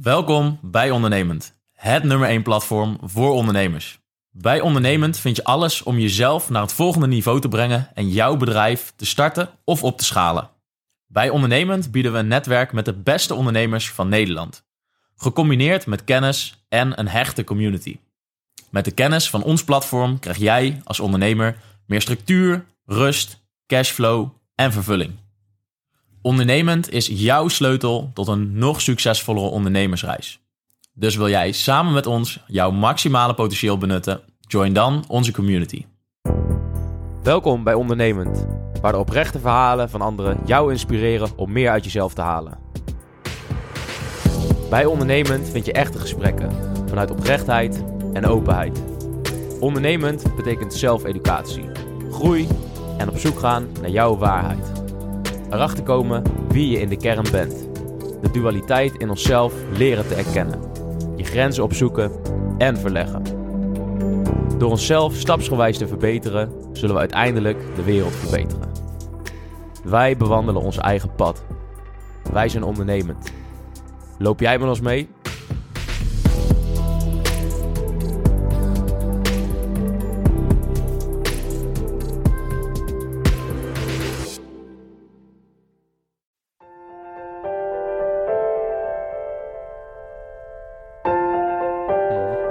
Welkom bij Ondernemend, het nummer 1 platform voor ondernemers. Bij Ondernemend vind je alles om jezelf naar het volgende niveau te brengen en jouw bedrijf te starten of op te schalen. Bij Ondernemend bieden we een netwerk met de beste ondernemers van Nederland, gecombineerd met kennis en een hechte community. Met de kennis van ons platform krijg jij als ondernemer meer structuur, rust, cashflow en vervulling. Ondernemend is jouw sleutel tot een nog succesvollere ondernemersreis. Dus wil jij samen met ons jouw maximale potentieel benutten? Join dan onze community. Welkom bij Ondernemend, waar de oprechte verhalen van anderen jou inspireren om meer uit jezelf te halen. Bij Ondernemend vind je echte gesprekken vanuit oprechtheid en openheid. Ondernemend betekent zelfeducatie, groei en op zoek gaan naar jouw waarheid. Erachter komen wie je in de kern bent. De dualiteit in onszelf leren te erkennen. Je grenzen opzoeken en verleggen. Door onszelf stapsgewijs te verbeteren, zullen we uiteindelijk de wereld verbeteren. Wij bewandelen ons eigen pad. Wij zijn ondernemend. Loop jij met ons mee?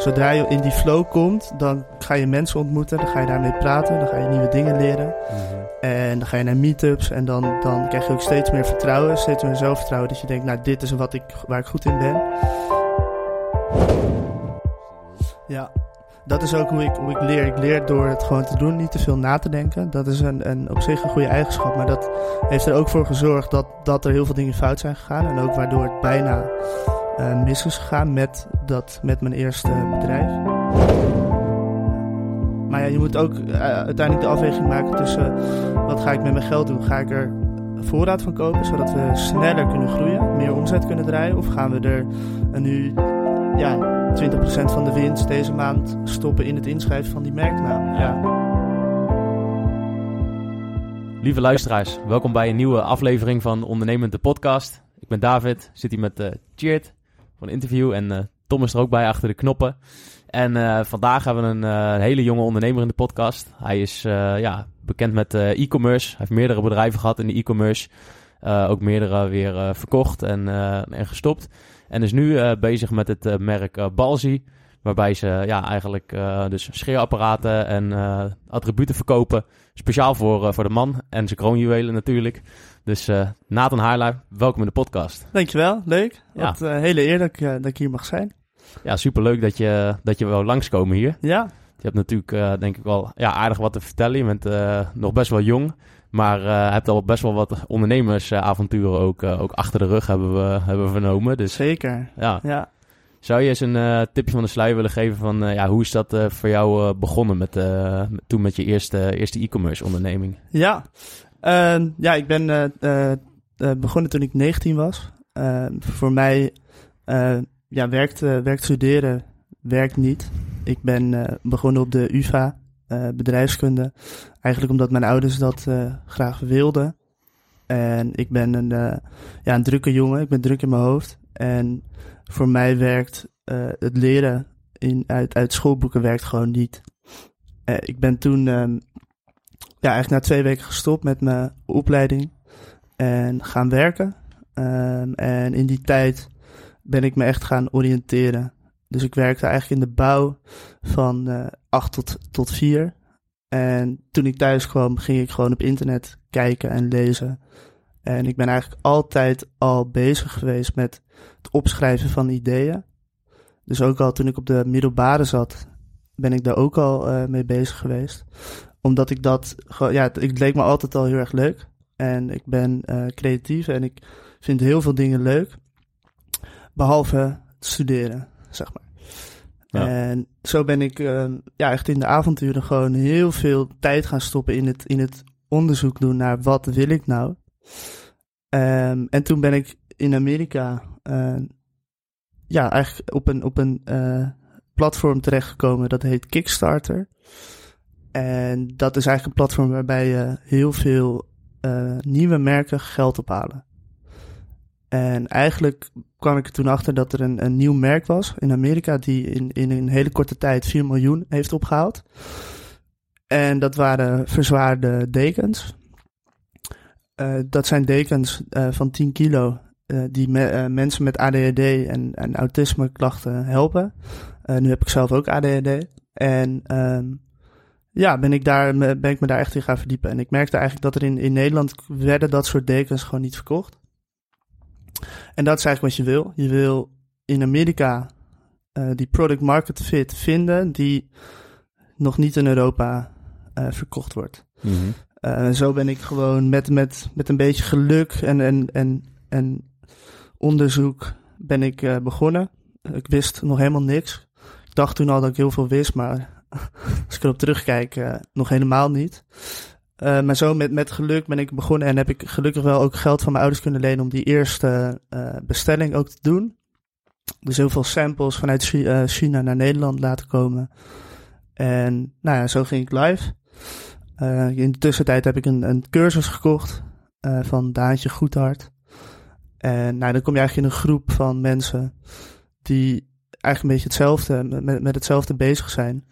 Zodra je in die flow komt, dan ga je mensen ontmoeten, dan ga je daarmee praten, dan ga je nieuwe dingen leren. En dan ga je naar meetups en dan, dan krijg je ook steeds meer vertrouwen, steeds meer zelfvertrouwen. Dat je denkt, nou dit is wat ik, waar ik goed in ben. Ja, dat is ook hoe ik, hoe ik leer. Ik leer door het gewoon te doen, niet te veel na te denken. Dat is een, een, op zich een goede eigenschap. Maar dat heeft er ook voor gezorgd dat, dat er heel veel dingen fout zijn gegaan. En ook waardoor het bijna mis is gegaan met, dat, met mijn eerste bedrijf. Maar ja, je moet ook uh, uiteindelijk de afweging maken tussen wat ga ik met mijn geld doen? Ga ik er voorraad van kopen zodat we sneller kunnen groeien, meer omzet kunnen draaien? Of gaan we er nu ja, 20% van de winst deze maand stoppen in het inschrijven van die merknaam? Ja. Lieve luisteraars, welkom bij een nieuwe aflevering van Ondernemend de Podcast. Ik ben David, zit hier met uh, Cheert een interview en uh, Tom is er ook bij achter de knoppen. En uh, vandaag hebben we een uh, hele jonge ondernemer in de podcast. Hij is ja, bekend met e-commerce. Hij heeft meerdere bedrijven gehad in de e-commerce. ook meerdere weer verkocht en, en gestopt. En is nu bezig met het merk Balzi. Waarbij ze ja, eigenlijk dus scheerapparaten en attributen verkopen. Speciaal voor, voor de man en zijn kroonjuwelen natuurlijk. Dus uh, Nathan Haarlaar, welkom in de podcast. Dankjewel, leuk. Ja. Wat uh, hele eer dat ik, uh, hier mag zijn. Ja, superleuk dat je, dat je wil langskomen hier. Ja. Je hebt natuurlijk denk ik wel ja, aardig wat te vertellen. Je bent nog best wel jong, maar hebt al best wel wat ondernemersavonturen ook, ook achter de rug hebben we, hebben we vernomen. Dus, Zeker, ja. ja. Zou je eens een tipje van de sluier willen geven van ja, hoe is dat voor jou begonnen met, toen met je eerste, eerste e-commerce onderneming? Ja, uh, ja, ik ben begonnen toen ik 19 was. Ehm, voor mij ja, werkt, werkt studeren werkt niet. Ik ben begonnen op de UvA, bedrijfskunde. Eigenlijk omdat mijn ouders dat graag wilden. En ik ben een, ja, een drukke jongen, ik ben druk in mijn hoofd. En voor mij werkt het leren in, uit, uit schoolboeken werkt gewoon niet. ik ben toen ehm, ja, eigenlijk na twee weken gestopt met mijn opleiding en gaan werken. Um, en in die tijd ben ik me echt gaan oriënteren. Dus ik werkte eigenlijk in de bouw van uh, 8 tot, tot 4. En toen ik thuis kwam, ging ik gewoon op internet kijken en lezen. En ik ben eigenlijk altijd al bezig geweest met het opschrijven van ideeën. Dus ook al toen ik op de middelbare zat, ben ik daar ook al uh, mee bezig geweest omdat ik dat ja, het, leek me altijd al heel erg leuk. En ik ben uh, creatief en ik vind heel veel dingen leuk. Behalve studeren, zeg maar. Ja. En zo ben ik uh, ja, echt in de avonturen gewoon heel veel tijd gaan stoppen in het, in het onderzoek doen naar wat wil ik nou. Um, en toen ben ik in Amerika ja, eigenlijk op een, op een uh, platform terechtgekomen dat heet Kickstarter. En dat is eigenlijk een platform waarbij je heel veel uh, nieuwe merken geld ophalen. En eigenlijk kwam ik er toen achter dat er een, een nieuw merk was in Amerika die in, in een hele korte tijd 4 miljoen heeft opgehaald. En dat waren verzwaarde dekens. Dat zijn dekens van 10 kilo uh, die me, mensen met ADHD en, en autisme klachten helpen. nu heb ik zelf ook ADHD. En um, ja, ben ik, daar, ben ik me daar echt in gaan verdiepen. En ik merkte eigenlijk dat er in, in Nederland werden dat soort dekens gewoon niet verkocht. En dat is eigenlijk wat je wil. Je wil in Amerika die product market fit vinden die nog niet in Europa verkocht wordt. Mm -hmm. uh, zo ben ik gewoon met, met, met een beetje geluk en, en, en, en onderzoek ben ik begonnen. Ik wist nog helemaal niks. Ik dacht toen al dat ik heel veel wist, maar als ik erop terugkijk, nog helemaal niet. Uh, maar zo met, met geluk ben ik begonnen en heb ik gelukkig wel ook geld van mijn ouders kunnen lenen om die eerste bestelling ook te doen. Dus heel veel samples vanuit China naar Nederland laten komen. En nou ja, zo ging ik live. In de tussentijd heb ik een, een cursus gekocht van Daantje Goedhart. En nou, dan kom je eigenlijk in een groep van mensen die eigenlijk een beetje hetzelfde, met, met hetzelfde bezig zijn.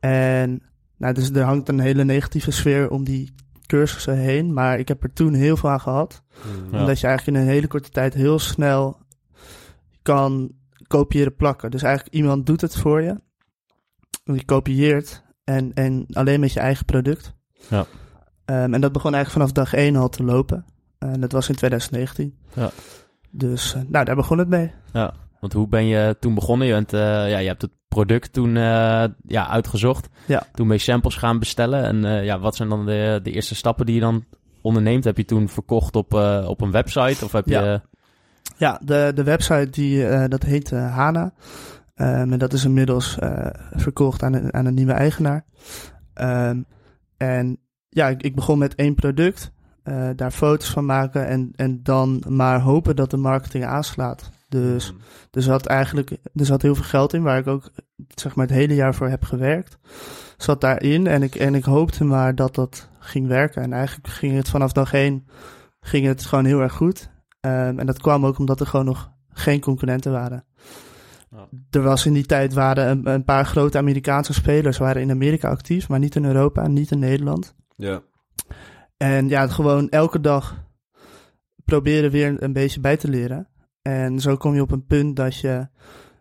En nou, dus er hangt een hele negatieve sfeer om die cursussen heen. Maar ik heb er toen heel veel aan gehad. Mm. Omdat je eigenlijk in een hele korte tijd heel snel kan kopiëren plakken. Dus eigenlijk iemand doet het voor je. Je kopieert en, en alleen met je eigen product. Ja. Um, en dat begon eigenlijk vanaf dag één al te lopen. En dat was in 2019. Ja. Dus uh, nou, daar begon het mee. Ja, want hoe ben je toen begonnen? Je, bent, uh, ja, je hebt het product toen uh, ja, uitgezocht. Ja. Toen ben je samples gaan bestellen. En uh, ja, wat zijn dan de, de eerste stappen die je dan onderneemt? Heb je toen verkocht op, op een website? Of heb ja. je... Ja, de, de website die, dat heet Hana. Um, en dat is inmiddels verkocht aan een, aan een nieuwe eigenaar. Um, en ja, ik, ik, begon met één product. Daar foto's van maken en, en dan maar hopen dat de marketing aanslaat. Dus mm. er zat eigenlijk er zat heel veel geld in, waar ik ook zeg maar het hele jaar voor heb gewerkt. Zat daarin en ik, en ik hoopte maar dat dat ging werken. En eigenlijk ging het vanaf dag één ging het gewoon heel erg goed. Um, en dat kwam ook omdat er gewoon nog geen concurrenten waren. Ja. Er was in die tijd waren een, een, paar grote Amerikaanse spelers waren in Amerika actief, maar niet in Europa, niet in Nederland. Ja. En ja, gewoon elke dag proberen weer een beetje bij te leren. En zo kom je op een punt dat je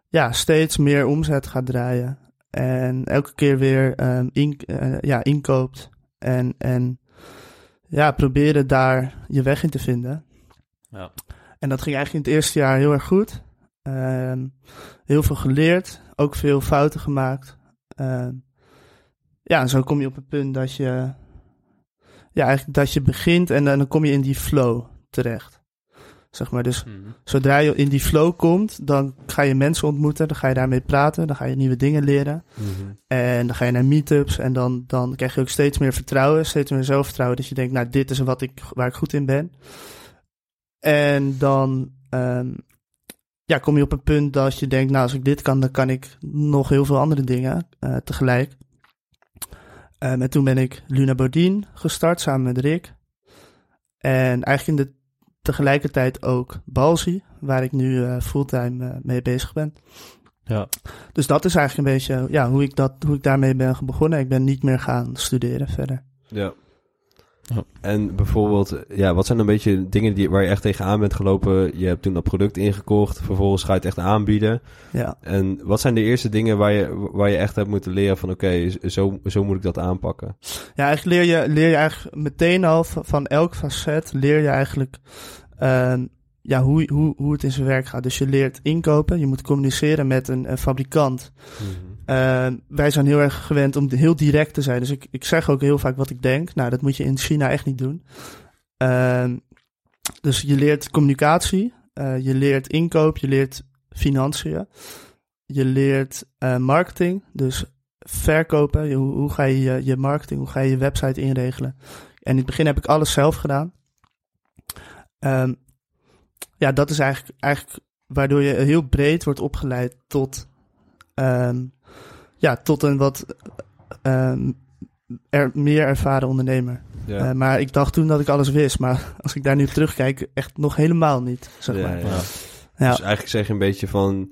ja, steeds meer omzet gaat draaien. En elke keer weer um, in, uh, ja, inkoopt. En, en ja, proberen daar je weg in te vinden. Ja. En dat ging eigenlijk in het eerste jaar heel erg goed. Um, heel veel geleerd, ook veel fouten gemaakt. Um, ja, en zo kom je op het punt dat je, ja, eigenlijk dat je begint en dan kom je in die flow terecht. Zeg maar. Dus mm. zodra je in die flow komt, dan ga je mensen ontmoeten, dan ga je daarmee praten, dan ga je nieuwe dingen leren. Mm-hmm. En dan ga je naar meetups en dan, dan krijg je ook steeds meer vertrouwen, steeds meer zelfvertrouwen. Dat je denkt, nou, dit is wat ik, waar ik goed in ben. En dan um, ja, kom je op een punt dat je denkt, nou, als ik dit kan, dan kan ik nog heel veel andere dingen uh, tegelijk. Um, en toen ben ik Luna Bodien gestart samen met Rick. En eigenlijk in de tegelijkertijd ook Balzi, waar ik nu uh, fulltime uh, mee bezig ben. Ja. Dus dat is eigenlijk een beetje ja, hoe, ik dat, hoe ik daarmee ben begonnen. Ik ben niet meer gaan studeren verder. Ja. En bijvoorbeeld, ja, wat zijn een beetje dingen die, waar je echt tegenaan bent gelopen? Je hebt toen dat product ingekocht, vervolgens ga je het echt aanbieden. Ja. En wat zijn de eerste dingen waar je, waar je echt hebt moeten leren van oké, zo, zo moet ik dat aanpakken? Ja, eigenlijk leer je, leer je eigenlijk meteen al van elk facet, leer je eigenlijk uh, ja, hoe, hoe, hoe het in zijn werk gaat. Dus je leert inkopen, je moet communiceren met een, een fabrikant. Mm wij zijn heel erg gewend om heel direct te zijn. Dus ik, ik zeg ook heel vaak wat ik denk. Nou, dat moet je in China echt niet doen. Dus je leert communicatie, uh, je leert inkoop, je leert financiën. Je leert uh, marketing, dus verkopen. hoe, ga je, je marketing, hoe ga je je website inregelen? En in het begin heb ik alles zelf gedaan. Um, ja, dat is eigenlijk, eigenlijk waardoor je heel breed wordt opgeleid tot um, ja, tot een wat um, er, meer ervaren ondernemer. Ja. maar ik dacht toen dat ik alles wist. Maar als ik daar nu terugkijk, echt nog helemaal niet. Zeg maar. ja, ja. Dus eigenlijk zeg je een beetje van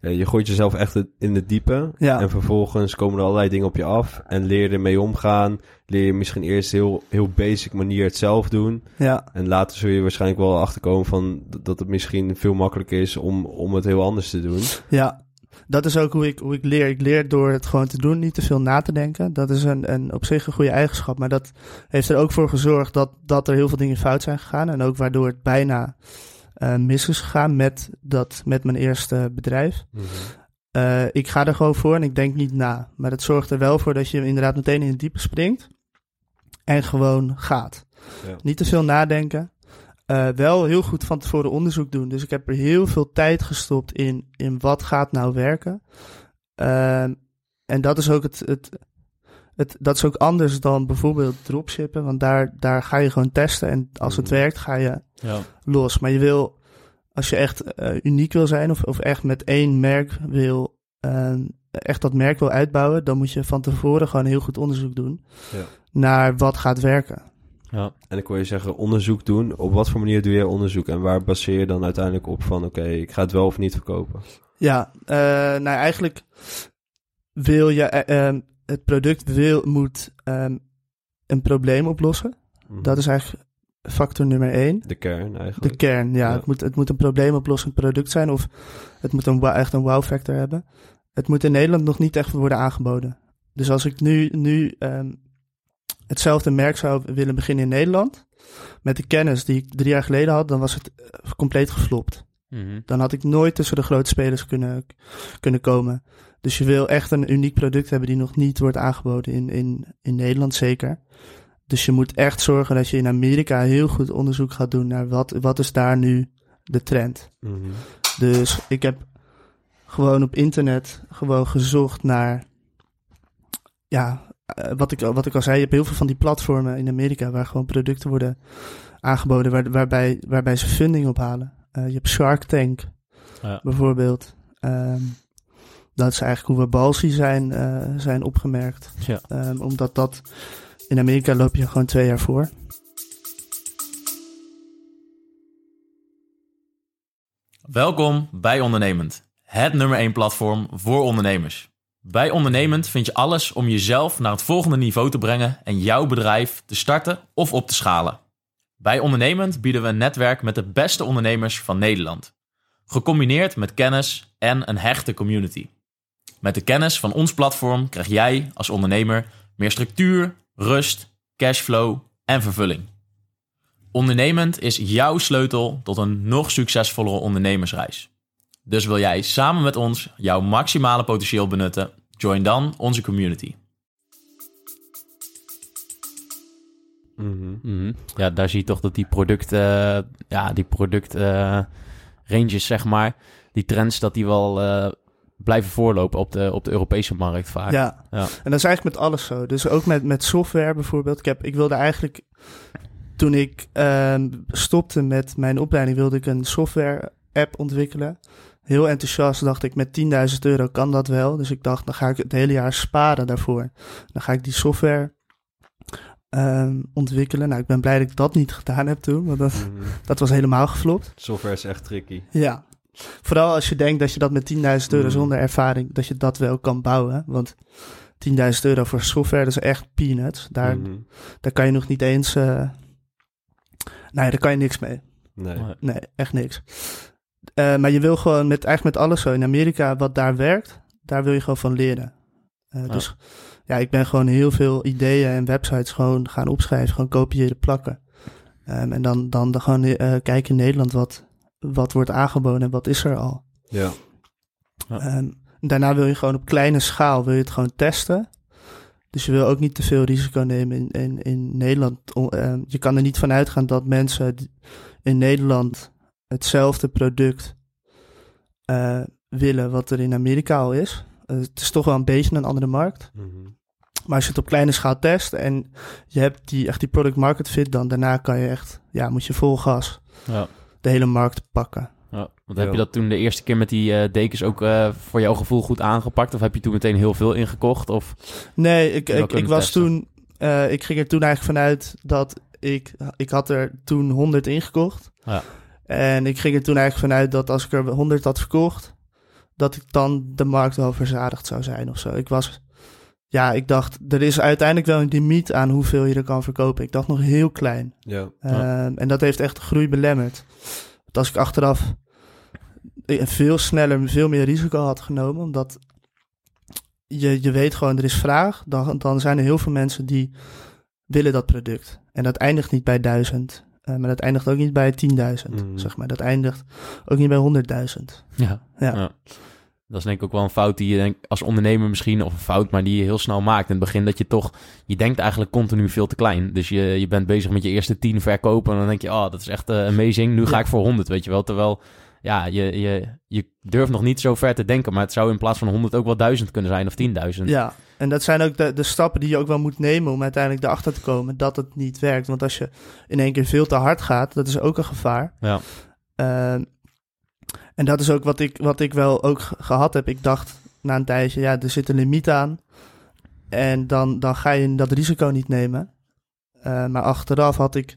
je gooit jezelf echt in het diepe. En vervolgens komen er allerlei dingen op je af. En leer je ermee omgaan. Leer je misschien eerst heel, heel basic manier het zelf doen. Ja. En later zul je waarschijnlijk wel achterkomen van dat het misschien veel makkelijker is om, om het heel anders te doen. Ja, dat is ook hoe ik, hoe ik leer. Ik leer door het gewoon te doen, niet te veel na te denken. Dat is een, een, op zich een goede eigenschap. Maar dat heeft er ook voor gezorgd dat, dat er heel veel dingen fout zijn gegaan. En ook waardoor het bijna uh, mis is gegaan met, dat, met mijn eerste bedrijf. Mhm. Eh, ik ga er gewoon voor en ik denk niet na. Maar dat zorgt er wel voor dat je inderdaad meteen in het diepe springt. En gewoon gaat. Ja. Niet te veel nadenken. Uh, wel heel goed van tevoren onderzoek doen. Dus ik heb er heel veel tijd gestopt in, in wat gaat nou werken. Ehm, en dat is ook het, het, het, dat is ook anders dan bijvoorbeeld dropshippen. Want daar, daar ga je gewoon testen. En als het mhm. werkt, ga je ja. los. Maar je wil, als je echt uh, uniek wil zijn of, of echt met één merk wil, uh, echt dat merk wil uitbouwen, dan moet je van tevoren gewoon heel goed onderzoek doen ja. naar wat gaat werken. Ja. En ik wil je zeggen, onderzoek doen. Op wat voor manier doe je onderzoek? En waar baseer je dan uiteindelijk op van, oké, ik ga het wel of niet verkopen? Ja, uh, nou eigenlijk wil je, uh, het product wil, moet um, een probleem oplossen. Mhm. Dat is eigenlijk factor nummer één. De kern eigenlijk. De kern, ja. Het, moet, het moet een probleemoplossend product zijn of het moet een, echt een wow factor hebben. Het moet in Nederland nog niet echt worden aangeboden. Dus als ik nu, nu um, hetzelfde merk zou willen beginnen in Nederland, met de kennis die ik drie jaar geleden had, dan was het eh, compleet geflopt. Mhm. Dan had ik nooit tussen de grote spelers kunnen, kunnen komen. Dus je wil echt een uniek product hebben die nog niet wordt aangeboden in, in, in Nederland zeker. Dus je moet echt zorgen dat je in Amerika heel goed onderzoek gaat doen naar wat, wat is daar nu de trend. Mm Dus ik heb gewoon op internet gewoon gezocht naar, ja, eh, wat ik, wat ik al zei, je hebt heel veel van die platformen in Amerika waar gewoon producten worden aangeboden waar, waarbij, waarbij ze funding ophalen. Uh, je hebt Shark Tank ja. bijvoorbeeld. Um, dat is eigenlijk hoe we Balsi zijn, uh, zijn opgemerkt. Ja. Um, omdat dat in Amerika loop je gewoon twee jaar voor. Welkom bij Ondernemend, het nummer 1 platform voor ondernemers. Bij Ondernemend vind je alles om jezelf naar het volgende niveau te brengen en jouw bedrijf te starten of op te schalen. Bij Ondernemend bieden we een netwerk met de beste ondernemers van Nederland, gecombineerd met kennis en een hechte community. Met de kennis van ons platform krijg jij als ondernemer meer structuur, rust, cashflow en vervulling. Ondernemend is jouw sleutel tot een nog succesvollere ondernemersreis. Dus wil jij samen met ons jouw maximale potentieel benutten? Join dan onze community. Mm -hmm. Ja, daar zie je toch dat die product, uh, ja, die product uh, ranges, zeg maar, die trends, dat die wel uh, blijven voorlopen op de, op de Europese markt vaak. Ja. ja, en dat is eigenlijk met alles zo. Dus ook met, met software bijvoorbeeld. Ik, heb, ik wilde eigenlijk, toen ik uh, stopte met mijn opleiding, wilde ik een software app ontwikkelen. Heel enthousiast dacht ik, met 10.000 euro kan dat wel. Dus ik dacht, dan ga ik het hele jaar sparen daarvoor. Dan ga ik die software um, ontwikkelen. Nou, ik ben blij dat ik dat niet gedaan heb toen, want dat, mm. dat was helemaal geflopt. Software is echt tricky. Ja, Vooral als je denkt dat je dat met 10.000 euro mm. zonder ervaring, dat je dat wel kan bouwen. Want 10.000 euro voor software, dat is echt peanuts. Daar, mm. daar kan je nog niet eens... Uh, nee, daar kan je niks mee. Nee. Nee, echt niks. Uh, maar je wil gewoon met, eigenlijk met alles zo. In Amerika, wat daar werkt, daar wil je gewoon van leren. Uh, Dus ja, ik ben gewoon heel veel ideeën en websites gewoon gaan opschrijven. Gewoon kopiëren, plakken. Um, en dan, dan, dan gewoon kijken in Nederland wat, wat wordt aangeboden en wat is er al. Ja. ja. daarna wil je gewoon op kleine schaal wil je het gewoon testen. Dus je wil ook niet te veel risico nemen in, in, in Nederland. Ehm, je kan er niet van uitgaan dat mensen in Nederland hetzelfde product uh, willen wat er in Amerika al is. Uh, het is toch wel een beetje een andere markt. Mm -hmm. Maar als je het op kleine schaal test en je hebt die, echt die product market fit, dan daarna kan je echt, ja, moet je vol gas. Ja de hele markt pakken. Ja, want heb je dat toen de eerste keer met die uh, dekens ook uh, voor jouw gevoel goed aangepakt? Of heb je toen meteen heel veel ingekocht? Of nee, ik, ik, ik was toen Uh, ik ging er toen eigenlijk vanuit dat ik... Ik had er toen 100 ingekocht. Ja. En ik ging er toen eigenlijk vanuit dat als ik er 100 had verkocht... dat ik dan de markt wel verzadigd zou zijn of zo. Ik was... Ja, ik dacht, er is uiteindelijk wel een limiet aan hoeveel je er kan verkopen. Ik dacht nog heel klein. Ja. Uh, en dat heeft echt de groei belemmerd. Want als ik achteraf veel sneller, veel meer risico had genomen, omdat je, je weet gewoon, er is vraag, dan, dan zijn er heel veel mensen die willen dat product. En dat eindigt niet bij duizend, uh, maar dat eindigt ook niet bij 10.000, mm. zeg maar. Dat eindigt ook niet bij 100.000. Ja, ja. ja. Dat is denk ik ook wel een fout die je denk, als ondernemer misschien, of een fout, maar die je heel snel maakt. In het begin dat je toch, je denkt eigenlijk continu veel te klein. Dus je, je bent bezig met je eerste 10 verkopen en dan denk je, oh, dat is echt uh, amazing. Nu ga ik voor 100, weet je wel. Terwijl ja, je, je, je durft nog niet zo ver te denken, maar het zou in plaats van 100 ook wel 1000 kunnen zijn of 10.000. Ja, en dat zijn ook de, de stappen die je ook wel moet nemen om uiteindelijk erachter te komen dat het niet werkt. Want als je in één keer veel te hard gaat, dat is ook een gevaar. Ja. Uh, en dat is ook wat ik, wat ik wel ook gehad heb. Ik dacht na een tijdje, ja, er zit een limiet aan. En dan, dan ga je dat risico niet nemen. Uh, maar achteraf had ik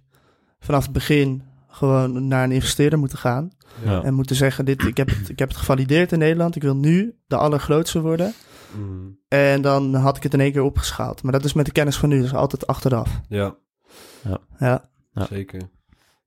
vanaf het begin gewoon naar een investeerder moeten gaan. Ja. En moeten zeggen, dit, ik, heb het, ik heb het gevalideerd in Nederland. Ik wil nu de allergrootste worden. Mm. En dan had ik het in één keer opgeschaald. Maar dat is met de kennis van nu, dus altijd achteraf. Ja. Ja. ja. Zeker.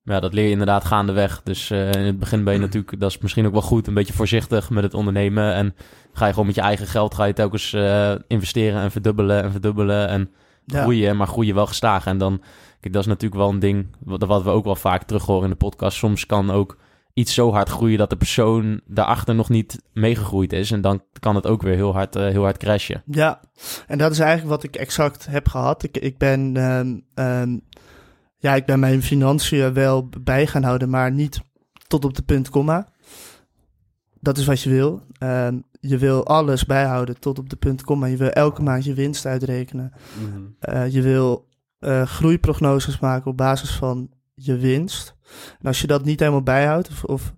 Ja, dat leer je inderdaad gaandeweg. Dus uh, in het begin ben je natuurlijk, dat is misschien ook wel goed, een beetje voorzichtig met het ondernemen. En ga je gewoon met je eigen geld, ga je telkens uh, investeren en verdubbelen en verdubbelen en groeien. Maar groeien wel gestaag. En dan, kijk, dat is natuurlijk wel een ding wat, wat we ook wel vaak terug horen in de podcast. Soms kan ook iets zo hard groeien dat de persoon daarachter nog niet meegegroeid is. En dan kan het ook weer heel hard, uh, heel hard crashen. Ja, en dat is eigenlijk wat ik exact heb gehad. Ik, ik ben, um, um, ja, ik ben mijn financiën wel bij gaan houden, maar niet tot op de punt komma. Dat is wat je wil. Um, je wil alles bijhouden tot op de punt komma. Je wil elke maand je winst uitrekenen. Mm -hmm. uh, je wil uh, groeiprognoses maken op basis van je winst. En als je dat niet helemaal bijhoudt, of, of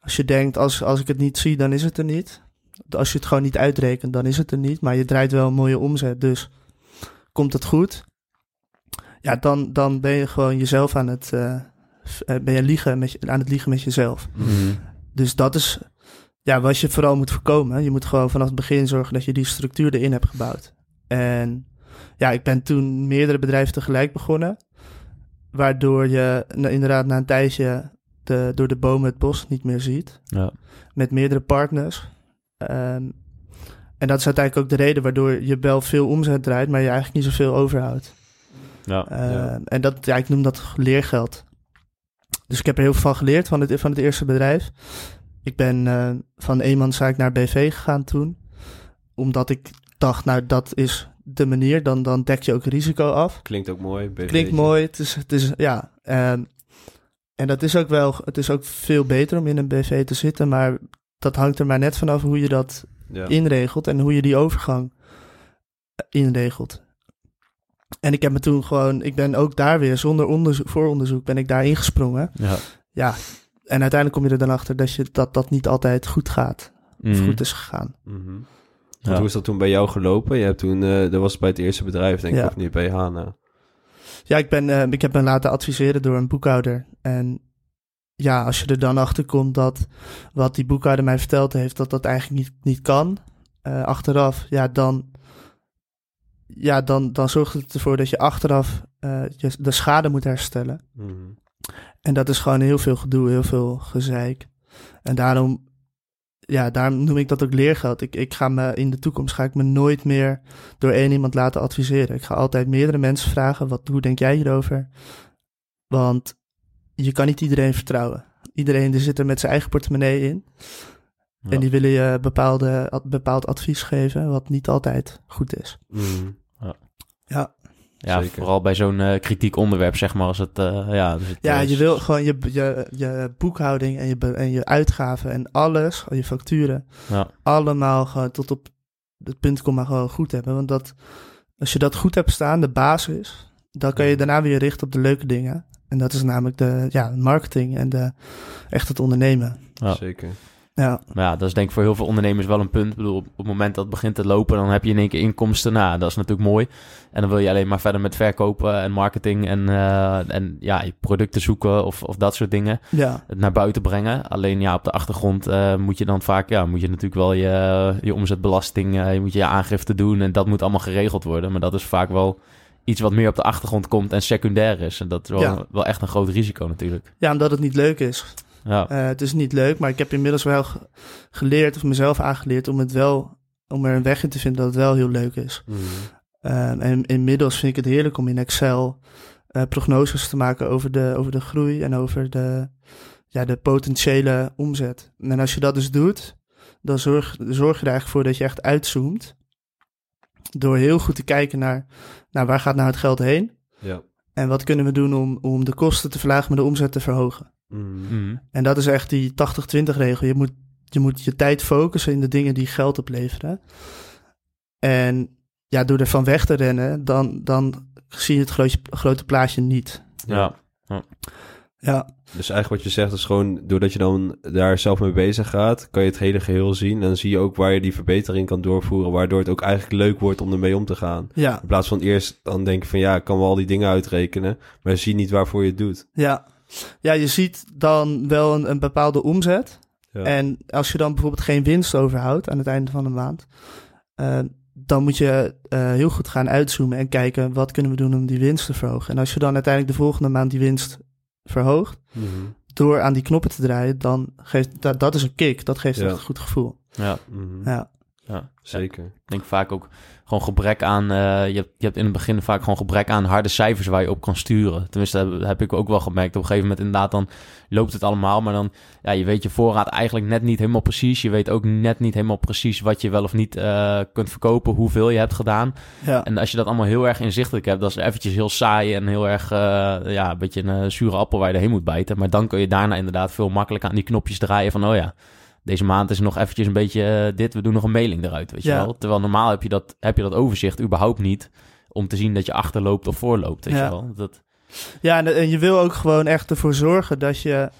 als je denkt, als, als ik het niet zie, dan is het er niet. Als je het gewoon niet uitrekent, dan is het er niet. Maar je draait wel een mooie omzet, dus komt het goed. Ja, dan, dan ben je gewoon jezelf aan het, uh, ben je liegen met je, aan het liegen met jezelf. Mhm. Dus dat is ja, wat je vooral moet voorkomen. Je moet gewoon vanaf het begin zorgen dat je die structuur erin hebt gebouwd. En ja, ik ben toen meerdere bedrijven tegelijk begonnen. Waardoor je inderdaad na een tijdje de, door de bomen het bos niet meer ziet. Ja. Met meerdere partners. Um, en dat is uiteindelijk ook de reden waardoor je wel veel omzet draait, maar je eigenlijk niet zoveel overhoudt. Ja, uh, En dat, ja, ik noem dat leergeld. Dus ik heb er heel veel van geleerd van het, van het eerste bedrijf. Ik ben uh, van eenmanszaak naar BV gegaan toen. Omdat ik dacht, nou, dat is de manier, dan, dan dek je ook risico af. Klinkt ook mooi. Klinkt mooi. Het is, het is ja. Um, en dat is ook wel, het is ook veel beter om in een BV te zitten, maar dat hangt er maar net vanaf hoe je dat ja. inregelt en hoe je die overgang eh, inregelt. En ik heb me toen gewoon, ik ben ook daar weer zonder onderzoek, vooronderzoek ben ik daar ingesprongen. Ja. ja. En uiteindelijk kom je er dan achter dat, je, dat dat niet altijd goed gaat. Of mhm. goed is gegaan. Mm -hmm. Ja. Hoe is dat toen bij jou gelopen? Je hebt toen, uh, dat was bij het eerste bedrijf, denk ik, of niet, bij Hana? Ja, ik, ben, uh, ik heb me laten adviseren door een boekhouder. En ja, als je er dan achter komt dat wat die boekhouder mij verteld heeft, dat dat eigenlijk niet, niet kan, uh, achteraf, ja, dan, ja, dan, dan zorgt het ervoor dat je achteraf je, de schade moet herstellen. Mm -hmm. En dat is gewoon heel veel gedoe, heel veel gezeik. En daarom ja, daarom noem ik dat ook leergeld. Ik, ik ga me in de toekomst ga ik me nooit meer door één iemand laten adviseren. Ik ga altijd meerdere mensen vragen: wat, hoe denk jij hierover? Want je kan niet iedereen vertrouwen. Iedereen die zit er met zijn eigen portemonnee in. En die willen je bepaalde, bepaald advies geven, wat niet altijd goed is. Mm. Ja. ja. Ja, vooral bij zo'n uh, kritiek onderwerp, zeg maar. Als het, uh, ja, dus het, ja, je wil gewoon je, je, je boekhouding en je, en je uitgaven en alles, je facturen, ja. allemaal gewoon tot op het punt kom maar gewoon goed hebben. Want dat, als je dat goed hebt staan, de basis, dan kan je daarna weer richten op de leuke dingen. En dat is namelijk de ja, marketing en de, echt het ondernemen. Ja. Zeker. Ja. Maar ja, dat is denk ik voor heel veel ondernemers wel een punt. Ik bedoel, op het moment dat het begint te lopen, dan heb je in één keer inkomsten. Nou, dat is natuurlijk mooi. En dan wil je alleen maar verder met verkopen en marketing en, uh, en ja, je producten zoeken of, of dat soort dingen. Ja. Het naar buiten brengen. Alleen ja, op de achtergrond uh, moet je dan vaak, ja, moet je natuurlijk wel je, je omzetbelasting, uh, je moet je aangifte doen en dat moet allemaal geregeld worden. Maar dat is vaak wel iets wat meer op de achtergrond komt en secundair is. En dat is wel, wel echt een groot risico natuurlijk. Ja, omdat het niet leuk is. Ja. Uh, het is niet leuk, maar ik heb inmiddels wel geleerd, of mezelf aangeleerd, om het wel, om er een weg in te vinden dat het wel heel leuk is. Mm. Uh, en inmiddels vind ik het heerlijk om in Excel uh, prognoses te maken over de, over de groei en over de, ja, de potentiële omzet. En als je dat dus doet, dan zorg, zorg je er eigenlijk voor dat je echt uitzoomt. Door heel goed te kijken naar, naar waar gaat nou het geld heen? Ja. En wat kunnen we doen om, om de kosten te verlagen, maar de omzet te verhogen? Mm. En dat is echt die 80-20 regel. Je moet, je moet je tijd focussen in de dingen die geld opleveren. En ja, door ervan weg te rennen, dan, dan zie je het grote, grote plaatje niet. Ja. ja. ja. Dus eigenlijk wat je zegt is gewoon, doordat je dan daar zelf mee bezig gaat, kan je het hele geheel zien. En dan zie je ook waar je die verbetering kan doorvoeren, waardoor het ook eigenlijk leuk wordt om ermee om te gaan. Ja. In plaats van eerst dan denken van ja, ik kan wel al die dingen uitrekenen, maar je ziet niet waarvoor je het doet. Ja, ja, je ziet dan wel een, een bepaalde omzet. Ja. En als je dan bijvoorbeeld geen winst overhoudt aan het einde van de maand, uh, dan moet je uh, heel goed gaan uitzoomen en kijken wat kunnen we doen om die winst te verhogen. En als je dan uiteindelijk de volgende maand die winst verhoogt, mm -hmm. door aan die knoppen te draaien, dan geeft dat, dat is een kick. Dat geeft ja. echt een goed gevoel. Ja. Mm -hmm. ja. Ja. Zeker. Ik denk vaak ook gewoon gebrek aan. Uh, je, hebt, je hebt in het begin vaak gewoon gebrek aan harde cijfers waar je op kan sturen. Tenminste, heb, heb ik ook wel gemerkt. Op een gegeven moment, inderdaad, dan loopt het allemaal. Maar dan, ja, je weet je voorraad eigenlijk net niet helemaal precies. Je weet ook net niet helemaal precies wat je wel of niet uh, kunt verkopen, hoeveel je hebt gedaan. Ja. En als je dat allemaal heel erg inzichtelijk hebt, dat is eventjes heel saai en heel erg, uh, ja, een beetje een zure appel waar je erheen moet bijten. Maar dan kun je daarna inderdaad veel makkelijker aan die knopjes draaien van, oh ja deze maand is nog eventjes een beetje uh, dit, we doen nog een mailing eruit, weet je wel. Terwijl normaal heb je, dat, heb je dat overzicht überhaupt niet om te zien dat je achterloopt of voorloopt, weet ja. je wel. Dat... Ja, en, en, je wil ook gewoon echt ervoor zorgen dat je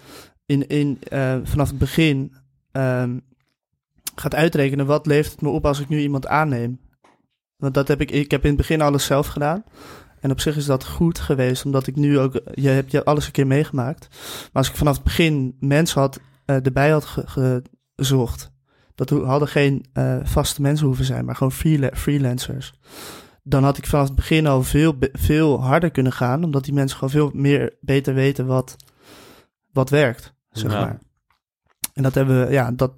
in, in, uh, vanaf het begin um, gaat uitrekenen wat levert het me op als ik nu iemand aanneem. Want dat heb ik, ik heb in het begin alles zelf gedaan. En op zich is dat goed geweest, omdat ik nu ook, je hebt je alles een keer meegemaakt. Maar als ik vanaf het begin mensen had erbij had ge gezocht. Dat hadden geen uh, vaste mensen hoeven zijn, maar gewoon freela freelancers. Dan had ik vanaf het begin al veel, veel harder kunnen gaan, omdat die mensen gewoon veel meer beter weten wat, wat werkt, zeg maar. En dat hebben we, ja, dat,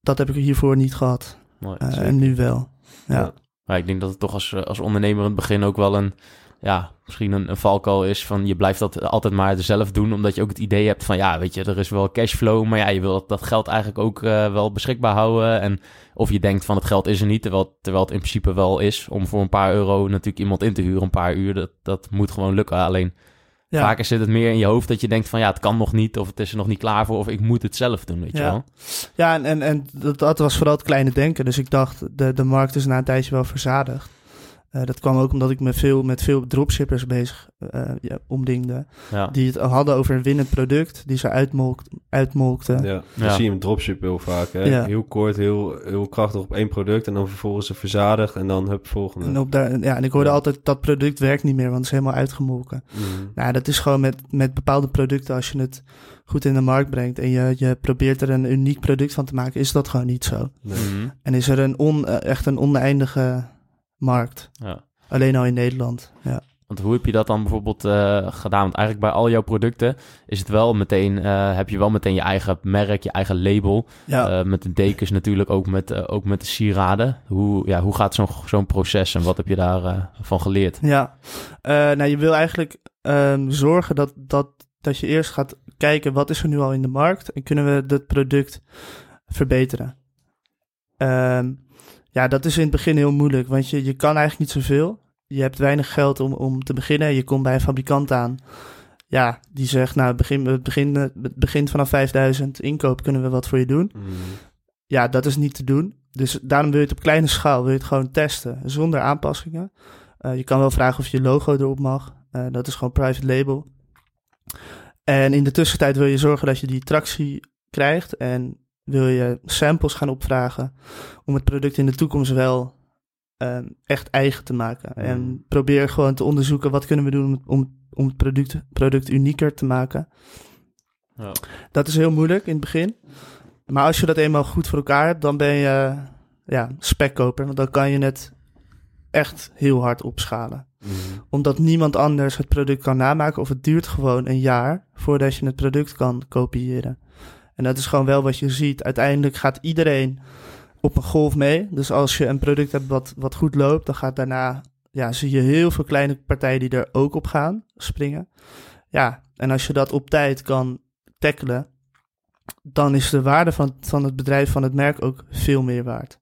dat heb ik hiervoor niet gehad. Mooi, uh, en nu wel. Ja. ja. Maar ik denk dat het toch als, als ondernemer in het begin ook wel een ja, misschien een, een valkuil is van je blijft dat altijd maar zelf doen, omdat je ook het idee hebt van ja, weet je, er is wel cashflow, maar ja, je wil dat, geld eigenlijk ook uh, wel beschikbaar houden. En of je denkt van het geld is er niet, terwijl, terwijl het in principe wel is om voor een paar euro natuurlijk iemand in te huren, een paar uur, dat, dat moet gewoon lukken. Alleen ja. vaker zit het meer in je hoofd dat je denkt van ja, het kan nog niet, of het is er nog niet klaar voor, of ik moet het zelf doen, weet ja. je wel. Ja, en, en, en dat, dat was vooral het kleine denken. Dus ik dacht, de, de markt is na een tijdje wel verzadigd. Uh, dat kwam ook omdat ik me veel, met veel dropshippers bezig uh, ja, omdingde. Ja. Die het hadden over een winnend product, die ze uitmolkt, uitmolkten. Ja, dat zie je in dropship heel vaak. Hè? Heel kort, heel, heel krachtig op één product en dan vervolgens ze verzadigd en dan hup, volgende. En, op daar, ja, en ik hoorde altijd, dat product werkt niet meer, want het is helemaal uitgemolken. Mm. Nou, dat is gewoon met, met bepaalde producten, als je het goed in de markt brengt en je, je probeert er een uniek product van te maken, is dat gewoon niet zo. Nee. Mm. En is er een on, echt een oneindige markt. Ja. Alleen al in Nederland. Ja. Want hoe heb je dat dan bijvoorbeeld uh, gedaan? Want eigenlijk bij al jouw producten is het wel meteen, uh, heb je wel meteen je eigen merk, je eigen label. Ja. Uh, met de dekens natuurlijk, ook met, ook met de sieraden. Hoe, ja, hoe gaat zo'n zo'n proces en wat heb je daarvan van geleerd? Ja, nou je wil eigenlijk um, zorgen dat, dat, dat je eerst gaat kijken wat is er nu al in de markt en kunnen we dat product verbeteren. Um, ja, dat is in het begin heel moeilijk, want je, je kan eigenlijk niet zoveel. Je hebt weinig geld om, om te beginnen. Je komt bij een fabrikant aan. Ja, die zegt, nou, begin, het, begin, het begint vanaf 5000 inkoop, kunnen we wat voor je doen? Mm. Ja, dat is niet te doen. Dus daarom wil je het op kleine schaal, wil je het gewoon testen, zonder aanpassingen. Uh, je kan wel vragen of je logo erop mag. Uh, dat is gewoon private label. En in de tussentijd wil je zorgen dat je die tractie krijgt. En wil je samples gaan opvragen om het product in de toekomst wel ehm, echt eigen te maken. Mm. En probeer gewoon te onderzoeken wat kunnen we doen om, om, om het product, product unieker te maken. Ja. Dat is heel moeilijk in het begin. Maar als je dat eenmaal goed voor elkaar hebt, dan ben je ja, spekkoper. Want dan kan je het echt heel hard opschalen. Mhm. Omdat niemand anders het product kan namaken. Of het duurt gewoon een jaar voordat je het product kan kopiëren. En dat is gewoon wel wat je ziet. Uiteindelijk gaat iedereen op een golf mee. Dus als je een product hebt wat, wat goed loopt, dan gaat daarna, ja, zie je heel veel kleine partijen die er ook op gaan springen. Ja, en als je dat op tijd kan tackelen, dan is de waarde van, van het bedrijf, van het merk ook veel meer waard.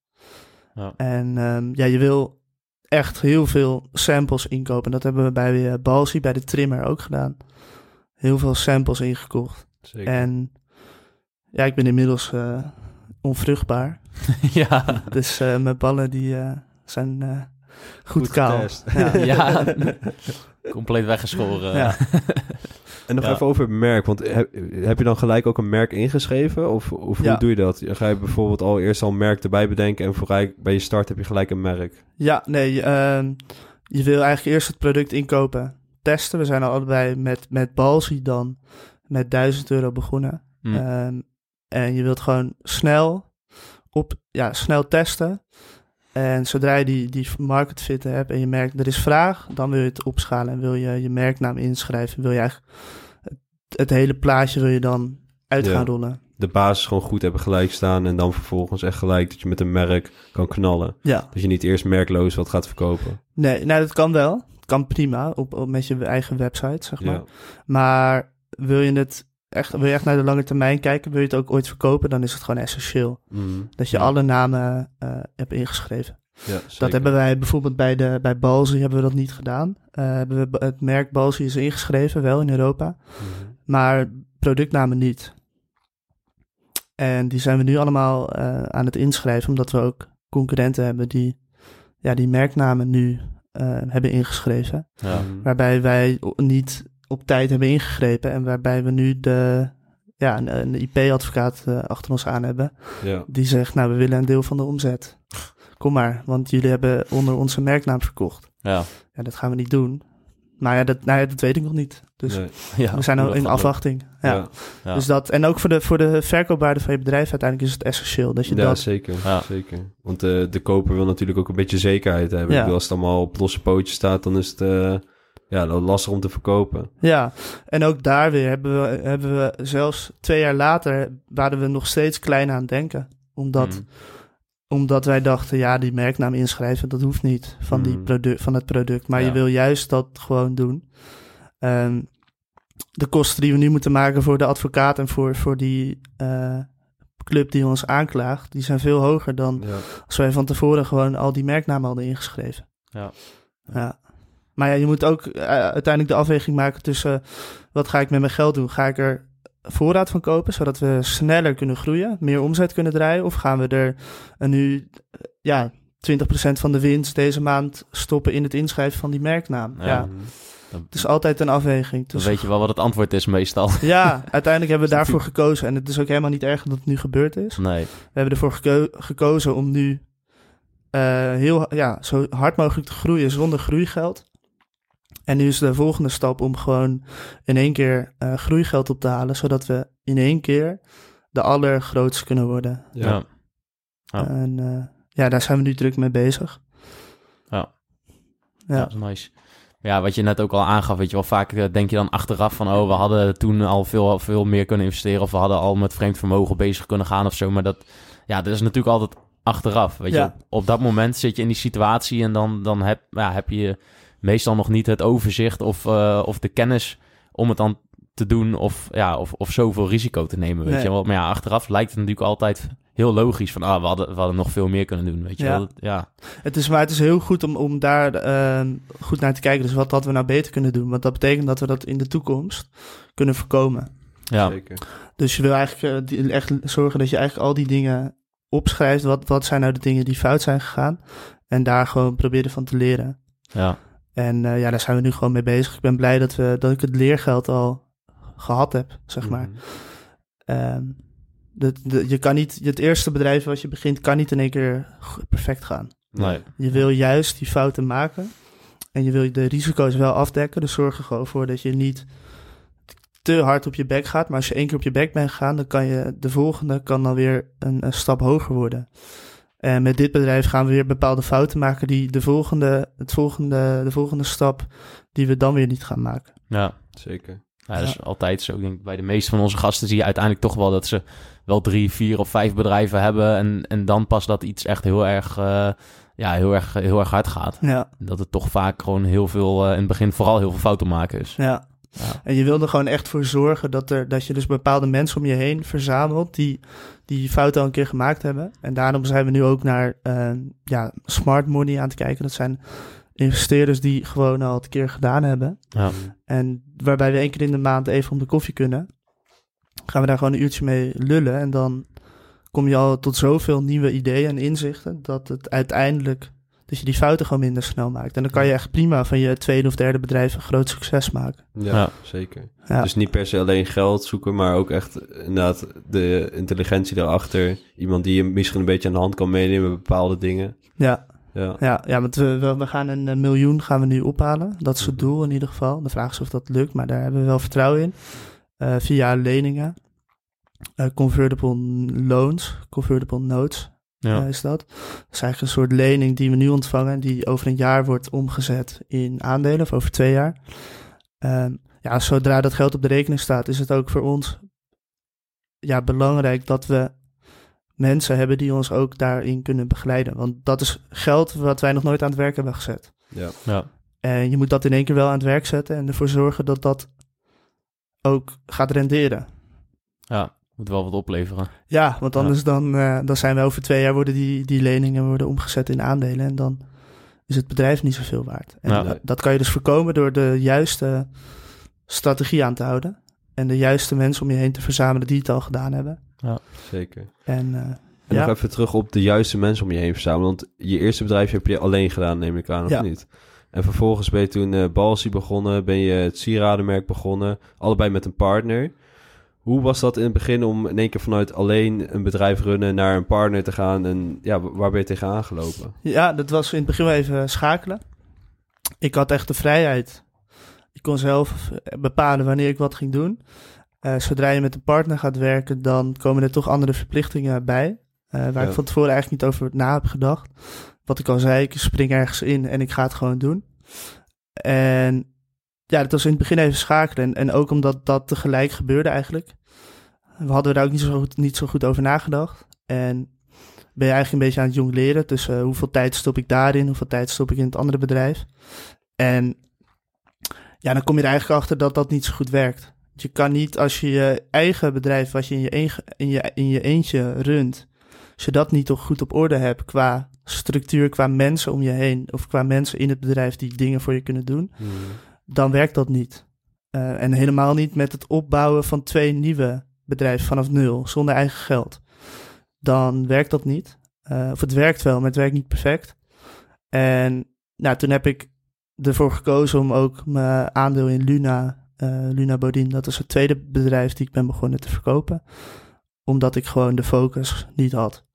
Ja. En ehm, ja, je wil echt heel veel samples inkopen. Dat hebben we bij uh, Balsi, bij de trimmer ook gedaan. Heel veel samples ingekocht. Zeker. En ja, ik ben inmiddels uh, onvruchtbaar. ja. Dus uh, mijn ballen die uh, zijn uh, goed, goed, kaal. Ja. ja. compleet weggeschoren. Ja. en nog Ja. even over het merk, want heb, heb je dan gelijk ook een merk ingeschreven? Of, of Ja. hoe doe je dat? Ga je bijvoorbeeld al eerst al een merk erbij bedenken en vooral bij je start heb je gelijk een merk? Ja, nee, ehm, je wil eigenlijk eerst het product inkopen, testen. We zijn al allebei met, met Balsi dan met 1000 euro begonnen. Hm. Ehm, en je wilt gewoon snel, op, ja, snel testen. En zodra je die, die market fit hebt en je merkt er is vraag, dan wil je het opschalen en wil je je merknaam inschrijven. Wil je eigenlijk het, het hele plaatje wil je dan uit Ja. gaan rollen. De basis gewoon goed hebben gelijk staan en dan vervolgens echt gelijk dat je met een merk kan knallen. Ja, Dat je niet eerst merkloos wat gaat verkopen. nee, nou, dat kan wel. Kan prima op, op, met je eigen website, zeg maar. Ja. Maar wil je het echt, wil je echt naar de lange termijn kijken, wil je het ook ooit verkopen, dan is het gewoon essentieel Mhm. dat je Ja. alle namen eh, hebt ingeschreven. Ja, Dat hebben wij bijvoorbeeld bij, de, bij Balzi hebben we dat niet gedaan. Eh, hebben we, het merk Balzi is ingeschreven, wel in Europa, Mhm. maar productnamen niet. En die zijn we nu allemaal eh, aan het inschrijven, omdat we ook concurrenten hebben die ja, die merknamen nu hebben ingeschreven. Ja. Waarbij wij niet op tijd hebben ingegrepen en waarbij we nu de, ja, een, een IP-advocaat eh, achter ons aan hebben. Ja. Die zegt, nou, we willen een deel van de omzet. Kom maar, want jullie hebben onder onze merknaam verkocht. Ja. Ja, dat gaan we niet doen. Maar ja, dat, nou ja, dat weet ik nog niet. Dus Nee. ja. we zijn al in afwachting. Ja. Ja. Ja. Dus dat, en ook voor de, voor de verkoopwaarde van je bedrijf uiteindelijk is het essentieel. Dat je Ja, dat... zeker. Ja. zeker. Want eh, de koper wil natuurlijk ook een beetje zekerheid hebben. Ja. Ik bedoel, als het allemaal op losse pootjes staat, dan is het eh, ja, dan lastig om te verkopen. Ja, en ook daar weer hebben we, hebben we zelfs twee jaar later... waren we nog steeds klein aan het denken. Omdat, Mm. omdat wij dachten, ja, die merknaam inschrijven, dat hoeft niet van, die Mm. produ- van het product. Maar Ja. je wil juist dat gewoon doen. Ehm, de kosten die we nu moeten maken voor de advocaat en voor, voor die eh, club die ons aanklaagt, die zijn veel hoger dan Ja. als wij van tevoren gewoon al die merknamen hadden ingeschreven. Ja. ja. Maar ja, je moet ook eh, uiteindelijk de afweging maken tussen wat ga ik met mijn geld doen? Ga ik er voorraad van kopen, zodat we sneller kunnen groeien, meer omzet kunnen draaien? Of gaan we er eh, nu eh, ja, 20% van de winst deze maand stoppen in het inschrijven van die merknaam? Ja. Ja. Het is altijd een afweging. Dan Dus weet je wel wat het antwoord is meestal. ja, uiteindelijk hebben we daarvoor gekozen. En het is ook helemaal niet erg dat het nu gebeurd is. Nee. We hebben ervoor geko- gekozen om nu eh, heel ja, zo hard mogelijk te groeien zonder groeigeld. En nu is de volgende stap om gewoon in één keer eh, groeigeld op te halen, zodat we in één keer de allergrootste kunnen worden. Ja. Ja. En eh, ja, daar zijn we nu druk mee bezig. Ja. Ja. Ja, dat is nice. Maar Ja, wat je net ook al aangaf, weet je wel, vaak eh, denk je dan achteraf van, oh, we hadden toen al veel, veel meer kunnen investeren of we hadden al met vreemd vermogen bezig kunnen gaan of zo. Maar dat, ja, dat is natuurlijk altijd achteraf, weet je. Ja. Op dat moment zit je in die situatie en dan, dan heb, ja, heb je meestal nog niet het overzicht of, eh, of de kennis om het dan te doen of, ja, of, of zoveel risico te nemen, weet Nee. je wel. Maar ja, achteraf lijkt het natuurlijk altijd heel logisch van, ah, we hadden, we hadden nog veel meer kunnen doen, weet je Ja. wel. Ja, Het is, maar het is heel goed om, om daar ehm, goed naar te kijken. Dus wat hadden we nou beter kunnen doen? Want dat betekent dat we dat in de toekomst kunnen voorkomen. ja, Zeker. Dus je wil eigenlijk eh, echt zorgen dat je eigenlijk al die dingen opschrijft. Wat, wat zijn nou de dingen die fout zijn gegaan? En daar gewoon proberen van te leren. ja. En eh, ja, daar zijn we nu gewoon mee bezig. Ik ben blij dat, we, dat ik het leergeld al gehad heb, zeg maar. Mhm. Ehm, De, de, je kan niet, het eerste bedrijf wat je begint, kan niet in één keer perfect gaan. Nee. Je wil juist die fouten maken. En je wil de risico's wel afdekken. Dus zorg er gewoon voor dat je niet te hard op je bek gaat. Maar als je één keer op je bek bent gegaan, dan kan je de volgende kan dan weer een, een stap hoger worden. En met dit bedrijf gaan we weer bepaalde fouten maken die de volgende, het volgende, de volgende stap die we dan weer niet gaan maken. Ja, zeker. Ja, dat is altijd zo. Ik denk, bij de meeste van onze gasten zie je uiteindelijk toch wel dat ze wel drie, vier of vijf bedrijven hebben. En, en dan pas dat iets echt heel erg, uh, ja, heel erg, heel erg hard gaat. Ja. Dat het toch vaak gewoon heel veel, uh, in het begin vooral heel veel fouten maken is. Ja. Ja. En je wil er gewoon echt voor zorgen dat, er, dat je dus bepaalde mensen om je heen verzamelt die die fouten al een keer gemaakt hebben. En daarom zijn we nu ook naar uh, ja, smart money aan het kijken. Dat zijn investeerders die gewoon al een keer gedaan hebben. Ja. En waarbij we één keer in de maand even om de koffie kunnen. Gaan we daar gewoon een uurtje mee lullen. En dan kom je al tot zoveel nieuwe ideeën en inzichten. Dat het uiteindelijk dat je die fouten gewoon minder snel maakt. En dan kan je echt prima van je tweede of derde bedrijf een groot succes maken. Ja, ja. zeker. Ja. Dus niet per se alleen geld zoeken, maar ook echt inderdaad de intelligentie daarachter. Iemand die je misschien een beetje aan de hand kan meenemen met bepaalde dingen. Ja, ja, ja, ja want we, we gaan een miljoen gaan we nu ophalen. Dat is het mhm. doel in ieder geval. De vraag is of dat lukt, maar daar hebben we wel vertrouwen in. Uh, via leningen, uh, convertible loans, convertible notes ja. Uh, is dat. Dat is eigenlijk een soort lening die we nu ontvangen, die over een jaar wordt omgezet in aandelen, of over twee jaar. Uh, ja, zodra dat geld op de rekening staat, is het ook voor ons ja, belangrijk dat we mensen hebben die ons ook daarin kunnen begeleiden. Want dat is geld wat wij nog nooit aan het werk hebben gezet. Ja. ja. En je moet dat in één keer wel aan het werk zetten en ervoor zorgen dat dat ook gaat renderen. Ja, moet wel wat opleveren. Ja, want anders dan, uh, dan zijn we over twee jaar worden die, die leningen worden omgezet in aandelen. En dan is het bedrijf niet zoveel waard. En ja. dat kan je dus voorkomen door de juiste strategie aan te houden. En de juiste mensen om je heen te verzamelen die het al gedaan hebben. Ja, zeker. En, uh, en ja. nog even terug op de juiste mensen om je heen verzamelen. Want je eerste bedrijf heb je alleen gedaan, neem ik aan, of ja. niet? En vervolgens ben je toen uh, Balsi begonnen, ben je het sieradenmerk begonnen. Allebei met een partner. Hoe was dat in het begin om in één keer vanuit alleen een bedrijf runnen naar een partner te gaan? En ja, waar ben je tegenaan gelopen? Ja, dat was in het begin wel even schakelen. Ik had echt de vrijheid. Ik kon zelf bepalen wanneer ik wat ging doen. Uh, zodra je met een partner gaat werken, dan komen er toch andere verplichtingen bij. Uh, waar ik van tevoren eigenlijk niet over na heb gedacht. Wat ik al zei, ik spring ergens in en ik ga het gewoon doen. En ja, dat was in het begin even schakelen. En, en ook omdat dat tegelijk gebeurde eigenlijk. We hadden daar ook niet zo goed, niet zo goed over nagedacht. En ben je eigenlijk een beetje aan het jong leren. Dus uh, hoeveel tijd stop ik daarin, hoeveel tijd stop ik in het andere bedrijf. En ja, dan kom je er eigenlijk achter dat dat niet zo goed werkt. Je kan niet als je je eigen bedrijf, wat je in je, in je, in je eentje runt, als je dat niet toch goed op orde hebt qua structuur, qua mensen om je heen, of qua mensen in het bedrijf die dingen voor je kunnen doen, hmm. dan werkt dat niet. Uh, en helemaal niet met het opbouwen van twee nieuwe bedrijf vanaf nul, zonder eigen geld, dan werkt dat niet. Uh, of het werkt wel, maar het werkt niet perfect. En nou, toen heb ik ervoor gekozen om ook mijn aandeel in Luna, uh, Luna Bodin, dat is het tweede bedrijf die ik ben begonnen te verkopen, omdat ik gewoon de focus niet had.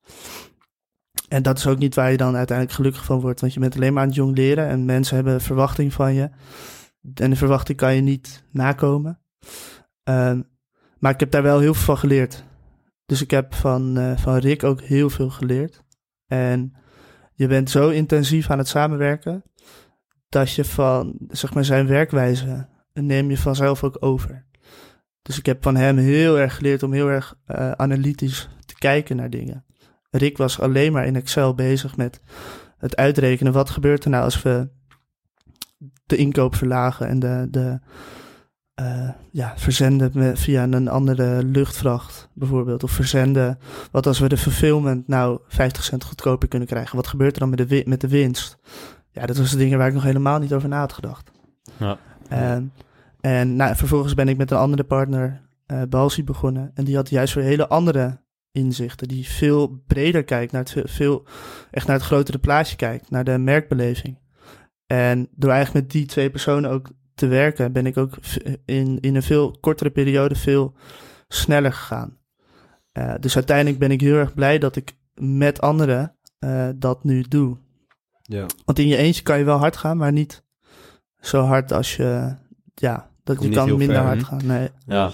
En dat is ook niet waar je dan uiteindelijk gelukkig van wordt, want je bent alleen maar aan het jong leren en mensen hebben verwachting van je. En de verwachting kan je niet nakomen. Uh, maar ik heb daar wel heel veel van geleerd. Dus ik heb van, uh, van Rick ook heel veel geleerd. En je bent zo intensief aan het samenwerken dat je van zeg maar, zijn werkwijze neem je vanzelf ook over. Dus ik heb van hem heel erg geleerd om heel erg uh, analytisch te kijken naar dingen. Rick was alleen maar in Excel bezig met het uitrekenen. Wat gebeurt er nou als we de inkoop verlagen en de, de, uh, ja, verzenden via een andere luchtvracht bijvoorbeeld. Of verzenden, wat als we de fulfillment nou 50 cent goedkoper kunnen krijgen. Wat gebeurt er dan met de, met de winst? Ja, dat was de dingen waar ik nog helemaal niet over na had gedacht. Ja. En, en nou, vervolgens ben ik met een andere partner, uh, Balsi, begonnen. En die had juist weer hele andere inzichten. Die veel breder kijkt, naar het veel, echt naar het grotere plaatje kijkt. Naar de merkbeleving. En door eigenlijk met die twee personen ook te werken, ben ik ook in, in een veel kortere periode veel sneller gegaan. dus uiteindelijk ben ik heel erg blij dat ik met anderen dat nu doe. Ja. Want in je eentje kan je wel hard gaan, maar niet zo hard als je, ja, dat je kan minder hard gaan. Nee. Ja.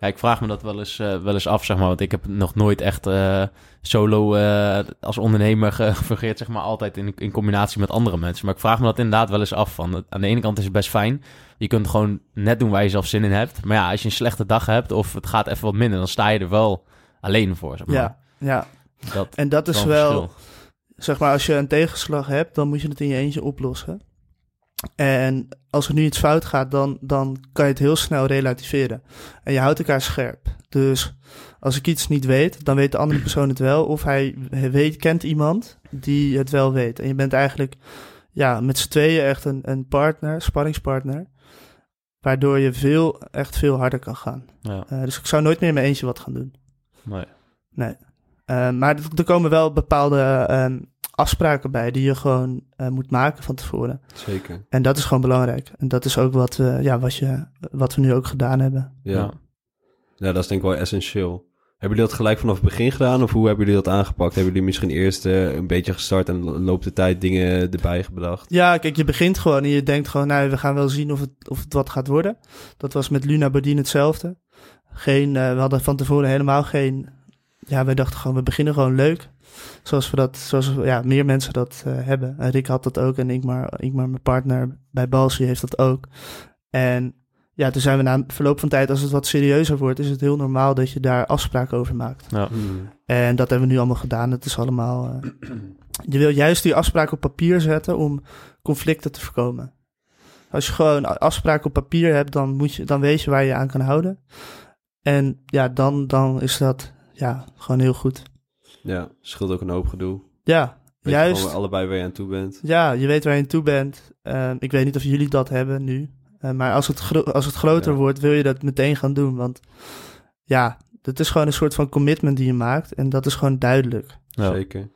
Ja, ik vraag me dat wel eens, uh, wel eens af, zeg maar. Want ik heb nog nooit echt uh, solo uh, als ondernemer gefungeerd, zeg maar. Altijd in, in combinatie met andere mensen. Maar ik vraag me dat inderdaad wel eens af. Van, aan de ene kant is het best fijn. Je kunt gewoon net doen waar je zelf zin in hebt. Maar ja, als je een slechte dag hebt of het gaat even wat minder... dan sta je er wel alleen voor, zeg maar. Ja, ja. Dat, en dat is wel... Zeg maar, als je een tegenslag hebt, dan moet je het in je eentje oplossen. En als er nu iets fout gaat, dan, dan kan je het heel snel relativeren. En je houdt elkaar scherp. Dus als ik iets niet weet, dan weet de andere persoon het wel. Of hij weet, kent iemand die het wel weet. En je bent eigenlijk ja, met z'n tweeën echt een, een partner, sparringspartner. Waardoor je veel, echt veel harder kan gaan. Ja. Uh, dus ik zou nooit meer mijn eentje wat gaan doen. Nee. Nee. Uh, maar er komen wel bepaalde uh, afspraken bij die je gewoon uh, moet maken van tevoren. Zeker. En dat is gewoon belangrijk. En dat is ook wat, uh, ja, wat, je, wat we nu ook gedaan hebben. Ja. ja. dat is denk ik wel essentieel. Hebben jullie dat gelijk vanaf het begin gedaan of hoe hebben jullie dat aangepakt? Hebben jullie misschien eerst uh, een beetje gestart en loopt de tijd dingen erbij bedacht? Ja, kijk, je begint gewoon en je denkt gewoon, nou, we gaan wel zien of het, of het wat gaat worden. Dat was met Luna Bodine hetzelfde. Geen, we hadden van tevoren helemaal geen, ja, wij dachten gewoon, we beginnen gewoon leuk zoals we dat, zoals ja, meer mensen dat uh, hebben. En Rick had dat ook en ik maar, ik maar mijn partner bij Balsi heeft dat ook. En ja, toen zijn we na verloop van tijd, als het wat serieuzer wordt, is het heel normaal dat je daar afspraken over maakt. Ja. Hmm. En dat hebben we nu allemaal gedaan. Het is allemaal. Uh, je wil juist die afspraken op papier zetten om conflicten te voorkomen. Als je gewoon afspraken op papier hebt, dan, moet je, dan weet je waar je aan kan houden. En ja, dan, dan is dat ja, gewoon heel goed. Ja, scheelt ook een hoop gedoe. Ja, weet juist. Je allebei waar je aan toe bent. Ja, je weet waar je aan toe bent. Uh, ik weet niet of jullie dat hebben nu. Uh, maar als het, als het groter wordt, wil je dat meteen gaan doen. Want ja, het is gewoon een soort van commitment die je maakt. En dat is gewoon duidelijk. Ja. Zeker.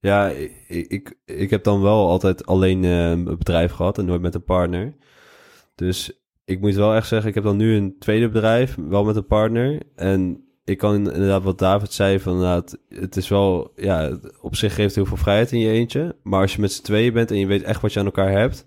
Ja, ik, ik, ik heb dan wel altijd alleen uh, een bedrijf gehad en nooit met een partner. Dus ik moet wel echt zeggen, ik heb dan nu een tweede bedrijf, wel met een partner. En ik kan inderdaad wat David zei van inderdaad, het is wel, ja, op zich geeft heel veel vrijheid in je eentje. Maar als je met z'n tweeën bent en je weet echt wat je aan elkaar hebt,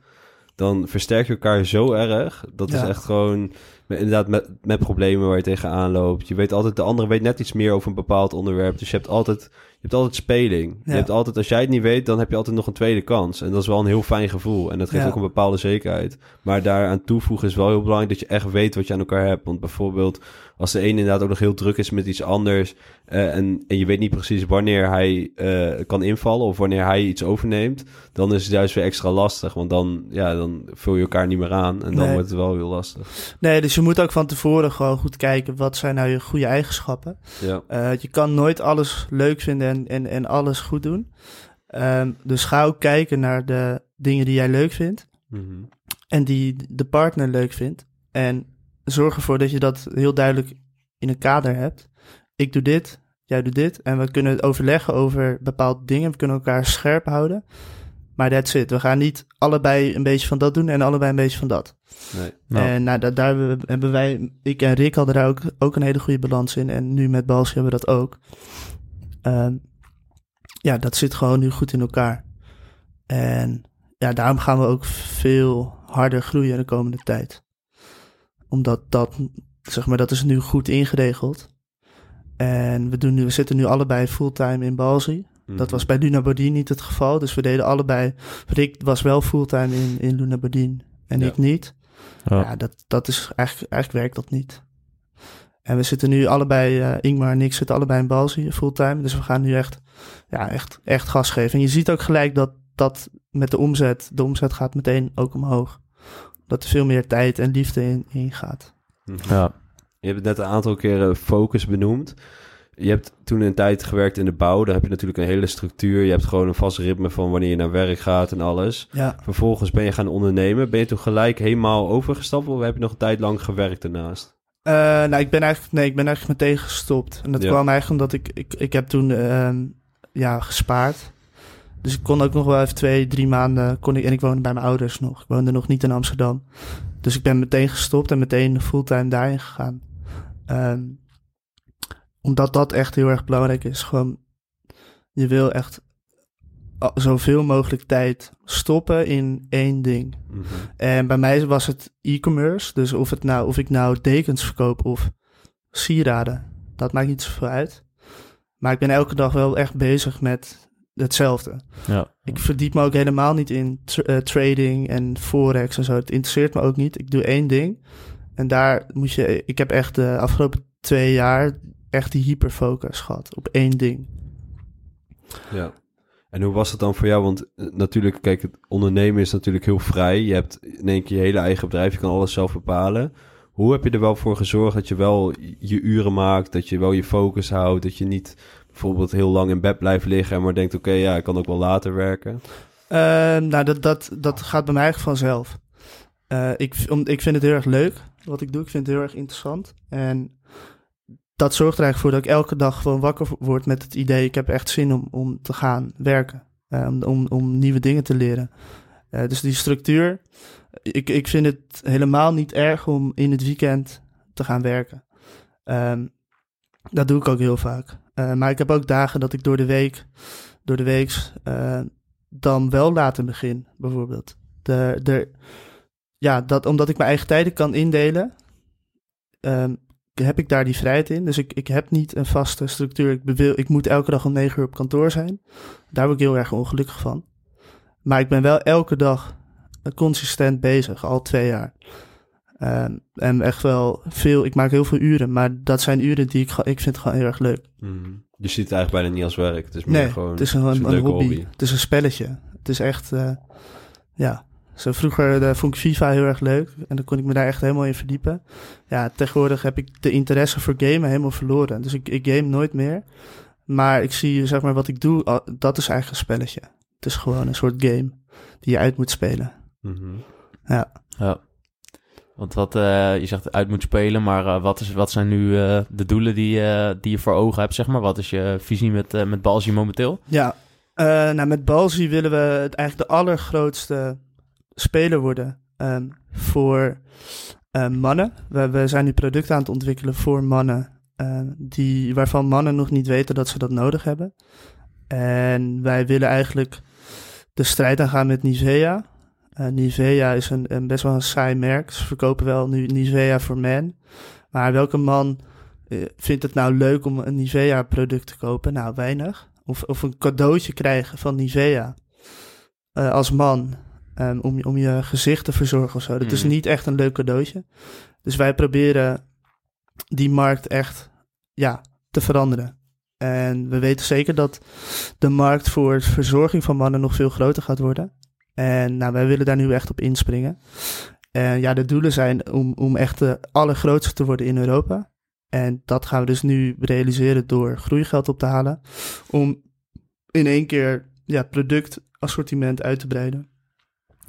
dan versterk je elkaar zo erg. Dat is echt gewoon, inderdaad, met, met problemen waar je tegenaan loopt. Je weet altijd, de andere weet net iets meer over een bepaald onderwerp. Dus je hebt altijd, hebt altijd speling. Je hebt altijd, als jij het niet weet, dan heb je altijd nog een tweede kans. En dat is wel een heel fijn gevoel. En dat geeft ook een bepaalde zekerheid. Maar daaraan toevoegen is wel heel belangrijk dat je echt weet wat je aan elkaar hebt. Want bijvoorbeeld, als de een inderdaad ook nog heel druk is met iets anders. Uh, en, en je weet niet precies wanneer hij uh, kan invallen of wanneer hij iets overneemt. Dan is het juist weer extra lastig. Want dan, ja, dan vul je elkaar niet meer aan. En dan nee. wordt het wel heel lastig. Nee, dus je moet ook van tevoren gewoon goed kijken. Wat zijn nou je goede eigenschappen? Ja. Uh, je kan nooit alles leuk vinden en, en, en alles goed doen. Um, dus ga ook kijken naar de dingen die jij leuk vindt. Mm -hmm. En die de partner leuk vindt. En zorg ervoor dat je dat heel duidelijk in een kader hebt. Ik doe dit, jij doet dit. En we kunnen overleggen over bepaalde dingen. We kunnen elkaar scherp houden. Maar that's it. We gaan niet allebei een beetje van dat doen en allebei een beetje van dat. Nee. Nou. En nou, daar hebben wij, ik en Rick hadden daar ook, ook een hele goede balans in. En nu met Balsje hebben we dat ook. Uh, ja, dat zit gewoon nu goed in elkaar. En ja, daarom gaan we ook veel harder groeien de komende tijd omdat dat, zeg maar, dat is nu goed ingeregeld. En we, doen nu, we zitten nu allebei fulltime in Balzi. Dat mhm. was bij Luna Bodine niet het geval. Dus we deden allebei. Rick was wel fulltime in, in Luna en ik niet. Ja, ja dat, dat is eigenlijk, eigenlijk werkt dat niet. En we zitten nu allebei, uh, Ingmar en ik zitten allebei in Balzi fulltime. Dus we gaan nu echt, ja, echt, echt gas geven. En je ziet ook gelijk dat dat met de omzet, de omzet gaat meteen ook omhoog dat er veel meer tijd en liefde in, gaat. Mhm. Ja. Je hebt net een aantal keren focus benoemd. Je hebt toen een tijd gewerkt in de bouw. Daar heb je natuurlijk een hele structuur. Je hebt gewoon een vast ritme van wanneer je naar werk gaat en alles. Ja. Vervolgens ben je gaan ondernemen. Ben je toen gelijk helemaal overgestapt of heb je nog een tijd lang gewerkt daarnaast? Uh, nou, ik ben eigenlijk, nee, ik ben eigenlijk meteen gestopt. En dat kwam eigenlijk omdat ik, ik, ik heb toen uh, ja, gespaard. Dus ik kon ook nog wel even twee, drie maanden. Kon ik, en ik woonde bij mijn ouders nog. Ik woonde nog niet in Amsterdam. Dus ik ben meteen gestopt en meteen fulltime daarin gegaan. Um, omdat dat echt heel erg belangrijk is. Gewoon, je wil echt zoveel mogelijk tijd stoppen in één ding. Mhm. En bij mij was het e-commerce. Dus of, het nou, of ik nou dekens verkoop of sieraden, dat maakt niet zoveel uit. Maar ik ben elke dag wel echt bezig met hetzelfde. Ja. Ik verdiep me ook helemaal niet in eh, trading en forex en zo. Het interesseert me ook niet. Ik doe één ding. En daar moet je... Ik heb echt de afgelopen twee jaar echt die hyperfocus gehad op één ding. Ja. En hoe was het dan voor jou? Want eh, natuurlijk, kijk, het ondernemen is natuurlijk heel vrij. Je hebt in één keer je hele eigen bedrijf, je kan alles zelf bepalen. Hoe heb je er wel voor gezorgd dat je wel je uren maakt, dat je wel je focus houdt, dat je niet bijvoorbeeld heel lang in bed blijft liggen, maar denkt, oké, ja, ik kan ook wel later werken? Ehm, nou, dat, dat, dat gaat bij mij eigenlijk vanzelf. Uh, ik, om, ik vind het heel erg leuk wat ik doe. Ik vind het heel erg interessant. En dat zorgt er eigenlijk voor dat ik elke dag gewoon wakker word met het idee: ik heb echt zin om, om te gaan werken. Uh, om, om nieuwe dingen te leren. Uh, dus die structuur. Ik, ik vind het helemaal niet erg om in het weekend te gaan werken. Um, dat doe ik ook heel vaak. Uh, maar ik heb ook dagen dat ik door de week, door de weeks, dan wel later begin, bijvoorbeeld. De, de, ja, dat, omdat ik mijn eigen tijden kan indelen. Um, heb ik daar die vrijheid in. Dus ik, ik heb niet een vaste structuur. Ik, bewil, ik moet elke dag om negen uur op kantoor zijn. Daar word ik heel erg ongelukkig van. Maar ik ben wel elke dag consistent bezig, al twee jaar. Um, en echt wel veel, ik maak heel veel uren, maar dat zijn uren die ik, ik vind gewoon heel erg leuk. Mm. Je ziet het eigenlijk bijna niet als werk. Het is meer nee, gewoon het is een, een, hobby. Het is een spelletje. Het is echt, uh, ja, zo vroeger de, vond ik FIFA heel erg leuk en dan kon ik me daar echt helemaal in verdiepen. Ja, tegenwoordig heb ik de interesse voor gamen helemaal verloren. Dus ik, ik game nooit meer. Maar ik zie, zeg maar, wat ik doe, dat is eigenlijk een spelletje. Het is gewoon een soort game die je uit moet spelen. Mm Ja. Ja. Want wat, uh, je zegt uit moet spelen, maar uh, wat, is, wat zijn nu uh, de doelen die, die je voor ogen hebt, zeg maar? Wat is je visie met, met Balzi momenteel? Ja, nou met Balzi willen we het eigenlijk de allergrootste speler worden um, voor um, mannen. We, zijn nu producten aan het ontwikkelen voor mannen, um, die, waarvan mannen nog niet weten dat ze dat nodig hebben. En wij willen eigenlijk de strijd aangaan met Nivea. Uh, Nivea is een, een, best wel een saai merk. Ze verkopen wel nu Nivea voor men. Maar welke man uh, vindt het nou leuk om een Nivea product te kopen? Nou, weinig. Of, of een cadeautje krijgen van Nivea. Uh, als man um, om, om je gezicht te verzorgen of zo. Dat is mhm. niet echt een leuk cadeautje. Dus wij proberen die markt echt ja, te veranderen. En we weten zeker dat de markt voor verzorging van mannen nog veel groter gaat worden. En nou, wij willen daar nu echt op inspringen. En ja, de doelen zijn om, om echt de allergrootste te worden in Europa. En dat gaan we dus nu realiseren door groeigeld op te halen. Om in één keer ja, productassortiment uit te breiden.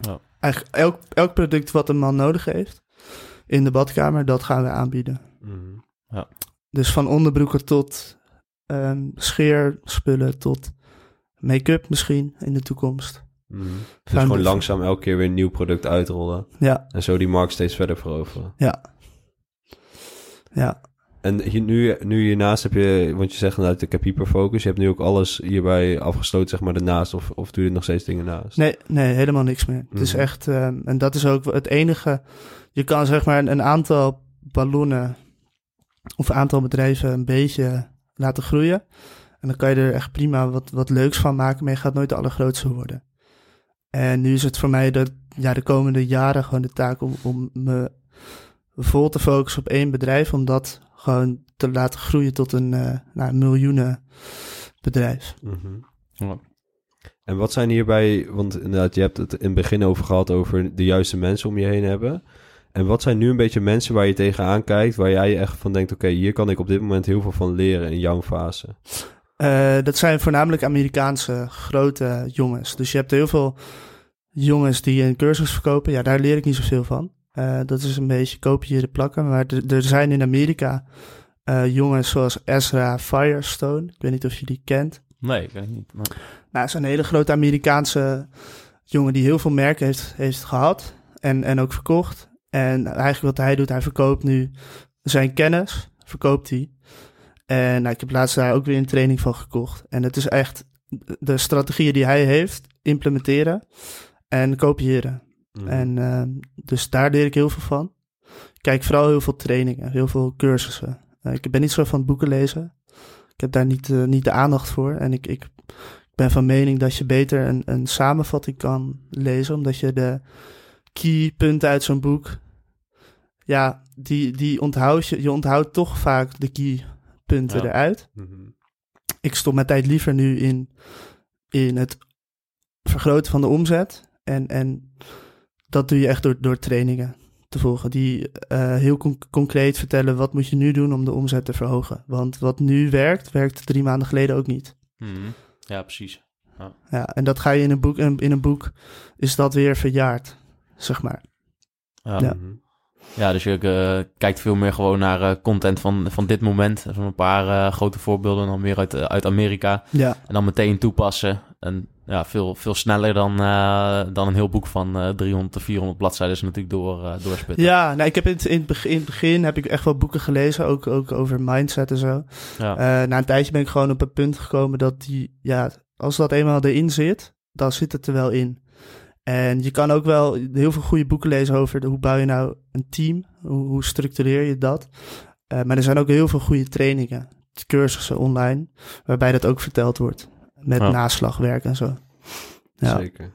Ja. Eigenlijk elk, elk product wat een man nodig heeft in de badkamer, dat gaan we aanbieden. Mm ja. Dus van onderbroeken tot um, scheerspullen tot make-up misschien in de toekomst. Mm Dus gewoon langzaam elke keer weer een nieuw product uitrollen. Ja. En zo die markt steeds verder veroveren. Ja. Ja. En nu, nu hiernaast heb je, want je zegt inderdaad, ik heb hyperfocus. Je hebt nu ook alles hierbij afgesloten, zeg maar, ernaast. Of, of doe je nog steeds dingen naast? Nee, nee helemaal niks meer. Het is mhm. echt, uh, en dat is ook het enige. Je kan zeg maar een, aantal ballonnen of een aantal bedrijven een beetje laten groeien. En dan kan je er echt prima wat, wat leuks van maken, maar je gaat nooit de allergrootste worden. En nu is het voor mij de, ja, de komende jaren gewoon de taak om, om me vol te focussen op één bedrijf, omdat gewoon te laten groeien tot een uh, nou, miljoenen bedrijf. Mm -hmm. En wat zijn hierbij, want inderdaad, je hebt het in het begin over gehad over de juiste mensen om je heen hebben. En wat zijn nu een beetje mensen waar je tegenaan kijkt, waar jij echt van denkt, oké, hier kan ik op dit moment heel veel van leren in jouw fase? Uh, dat zijn voornamelijk Amerikaanse grote jongens. Dus je hebt heel veel jongens die een cursus verkopen. Ja, daar leer ik niet zoveel van. Uh, dat is een beetje kopiëren plakken. Maar er zijn in Amerika uh, jongens zoals Ezra Firestone. Ik weet niet of je die kent. Nee, ik weet niet. Maar... Nou, is een hele grote Amerikaanse jongen die heel veel merken heeft, heeft gehad. En, en ook verkocht. En eigenlijk wat hij doet, hij verkoopt nu zijn kennis. Verkoopt hij. En nou, ik heb laatst daar ook weer een training van gekocht. En het is echt de strategieën die hij heeft, implementeren en kopiëren. Mhm. En ehm, dus daar leer ik heel veel van. Ik kijk vooral heel veel trainingen, heel veel cursussen. Uh, ik ben niet zo van boeken lezen. Ik heb daar niet, uh, niet de aandacht voor. En ik, ik ben van mening dat je beter een, een samenvatting kan lezen, omdat je de key punten uit zo'n boek, ja, die, die onthoud je. Je onthoudt toch vaak de key punten eruit. Mhm. Ik stop mijn tijd liever nu in, in het vergroten van de omzet. En, en dat doe je echt door, door trainingen te volgen. Die uh, heel concreet vertellen wat moet je nu doen om de omzet te verhogen. Want wat nu werkt, werkte drie maanden geleden ook niet. Mhm. Ja, precies. Ja. ja. en dat ga je in een boek, in, in een boek is dat weer verjaard, zeg maar. Ja. ja. Mhm. Ja, dus je uh, kijkt veel meer gewoon naar uh, content van, van dit moment. Van een paar uh, grote voorbeelden dan weer uit, uit Amerika. Ja. En dan meteen toepassen. En ja, veel, veel sneller dan, dan een heel boek van 300 tot 400 bladzijden natuurlijk door, doorspitten. Ja, nou, ik heb in het, in, het begin, in het begin heb ik echt wel boeken gelezen, ook, ook over mindset en zo. Ja. na een tijdje ben ik gewoon op het punt gekomen dat die, ja, als dat eenmaal erin zit, dan zit het er wel in. En je kan ook wel heel veel goede boeken lezen over de, hoe bouw je nou een team, hoe, hoe structureer je dat. Uh, maar er zijn ook heel veel goede trainingen, cursussen online, waarbij dat ook verteld wordt. Met naslagwerk en zo. Ja. Zeker.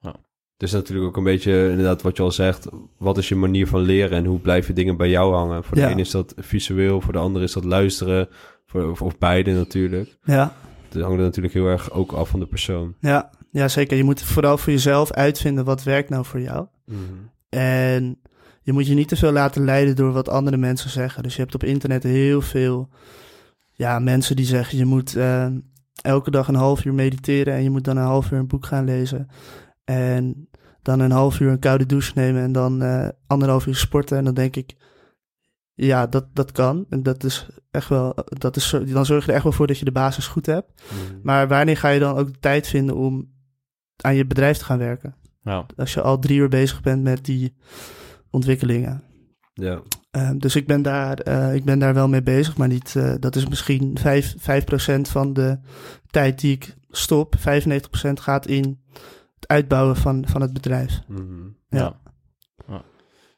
Ja. Het is natuurlijk ook een beetje inderdaad wat je al zegt. Wat is je manier van leren en hoe blijven dingen bij jou hangen? Voor de een is dat visueel, voor de ander is dat luisteren. Voor, of, of beide natuurlijk. Ja. Het hangt er natuurlijk heel erg ook af van de persoon. Ja, ja, zeker. Je moet vooral voor jezelf uitvinden wat werkt nou voor jou. Mm En je moet je niet te veel laten leiden door wat andere mensen zeggen. Dus je hebt op internet heel veel ja, mensen die zeggen je moet uh, elke dag een half uur mediteren en je moet dan een half uur een boek gaan lezen. En dan een half uur een koude douche nemen en dan uh, anderhalf uur sporten. En dan denk ik, ja, dat, dat kan. En dat is echt wel, dat is, dan zorg je er echt wel voor dat je de basis goed hebt. Mhm. Maar wanneer ga je dan ook de tijd vinden om aan je bedrijf te gaan werken. Ja. Als je al drie uur bezig bent met die ontwikkelingen. Ja. Uh, dus ik ben, daar, uh, ik ben daar wel mee bezig, maar niet, uh, dat is misschien 5%, 5 van de tijd die ik stop. 95% gaat in het uitbouwen van, van het bedrijf. Mm -hmm. ja. ja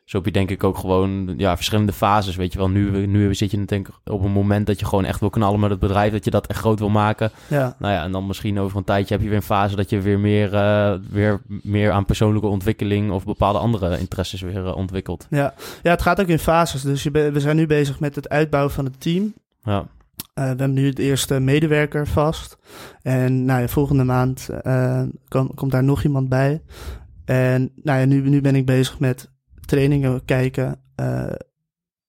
zo heb je denk ik ook gewoon ja, verschillende fases. Weet je wel, nu, nu zit je denk ik op een moment dat je gewoon echt wil knallen met het bedrijf. Dat je dat echt groot wil maken. Ja. Nou ja, en dan misschien over een tijdje heb je weer een fase dat je weer meer, uh, weer meer aan persoonlijke ontwikkeling of bepaalde andere interesses weer uh, ontwikkelt. Ja. ja, het gaat ook in fases. Dus je we zijn nu bezig met het uitbouwen van het team. Ja. Uh, we hebben nu de eerste medewerker vast. En nou ja, volgende maand kom, komt daar nog iemand bij. En nou ja, nu, nu ben ik bezig met trainingen kijken. Uh,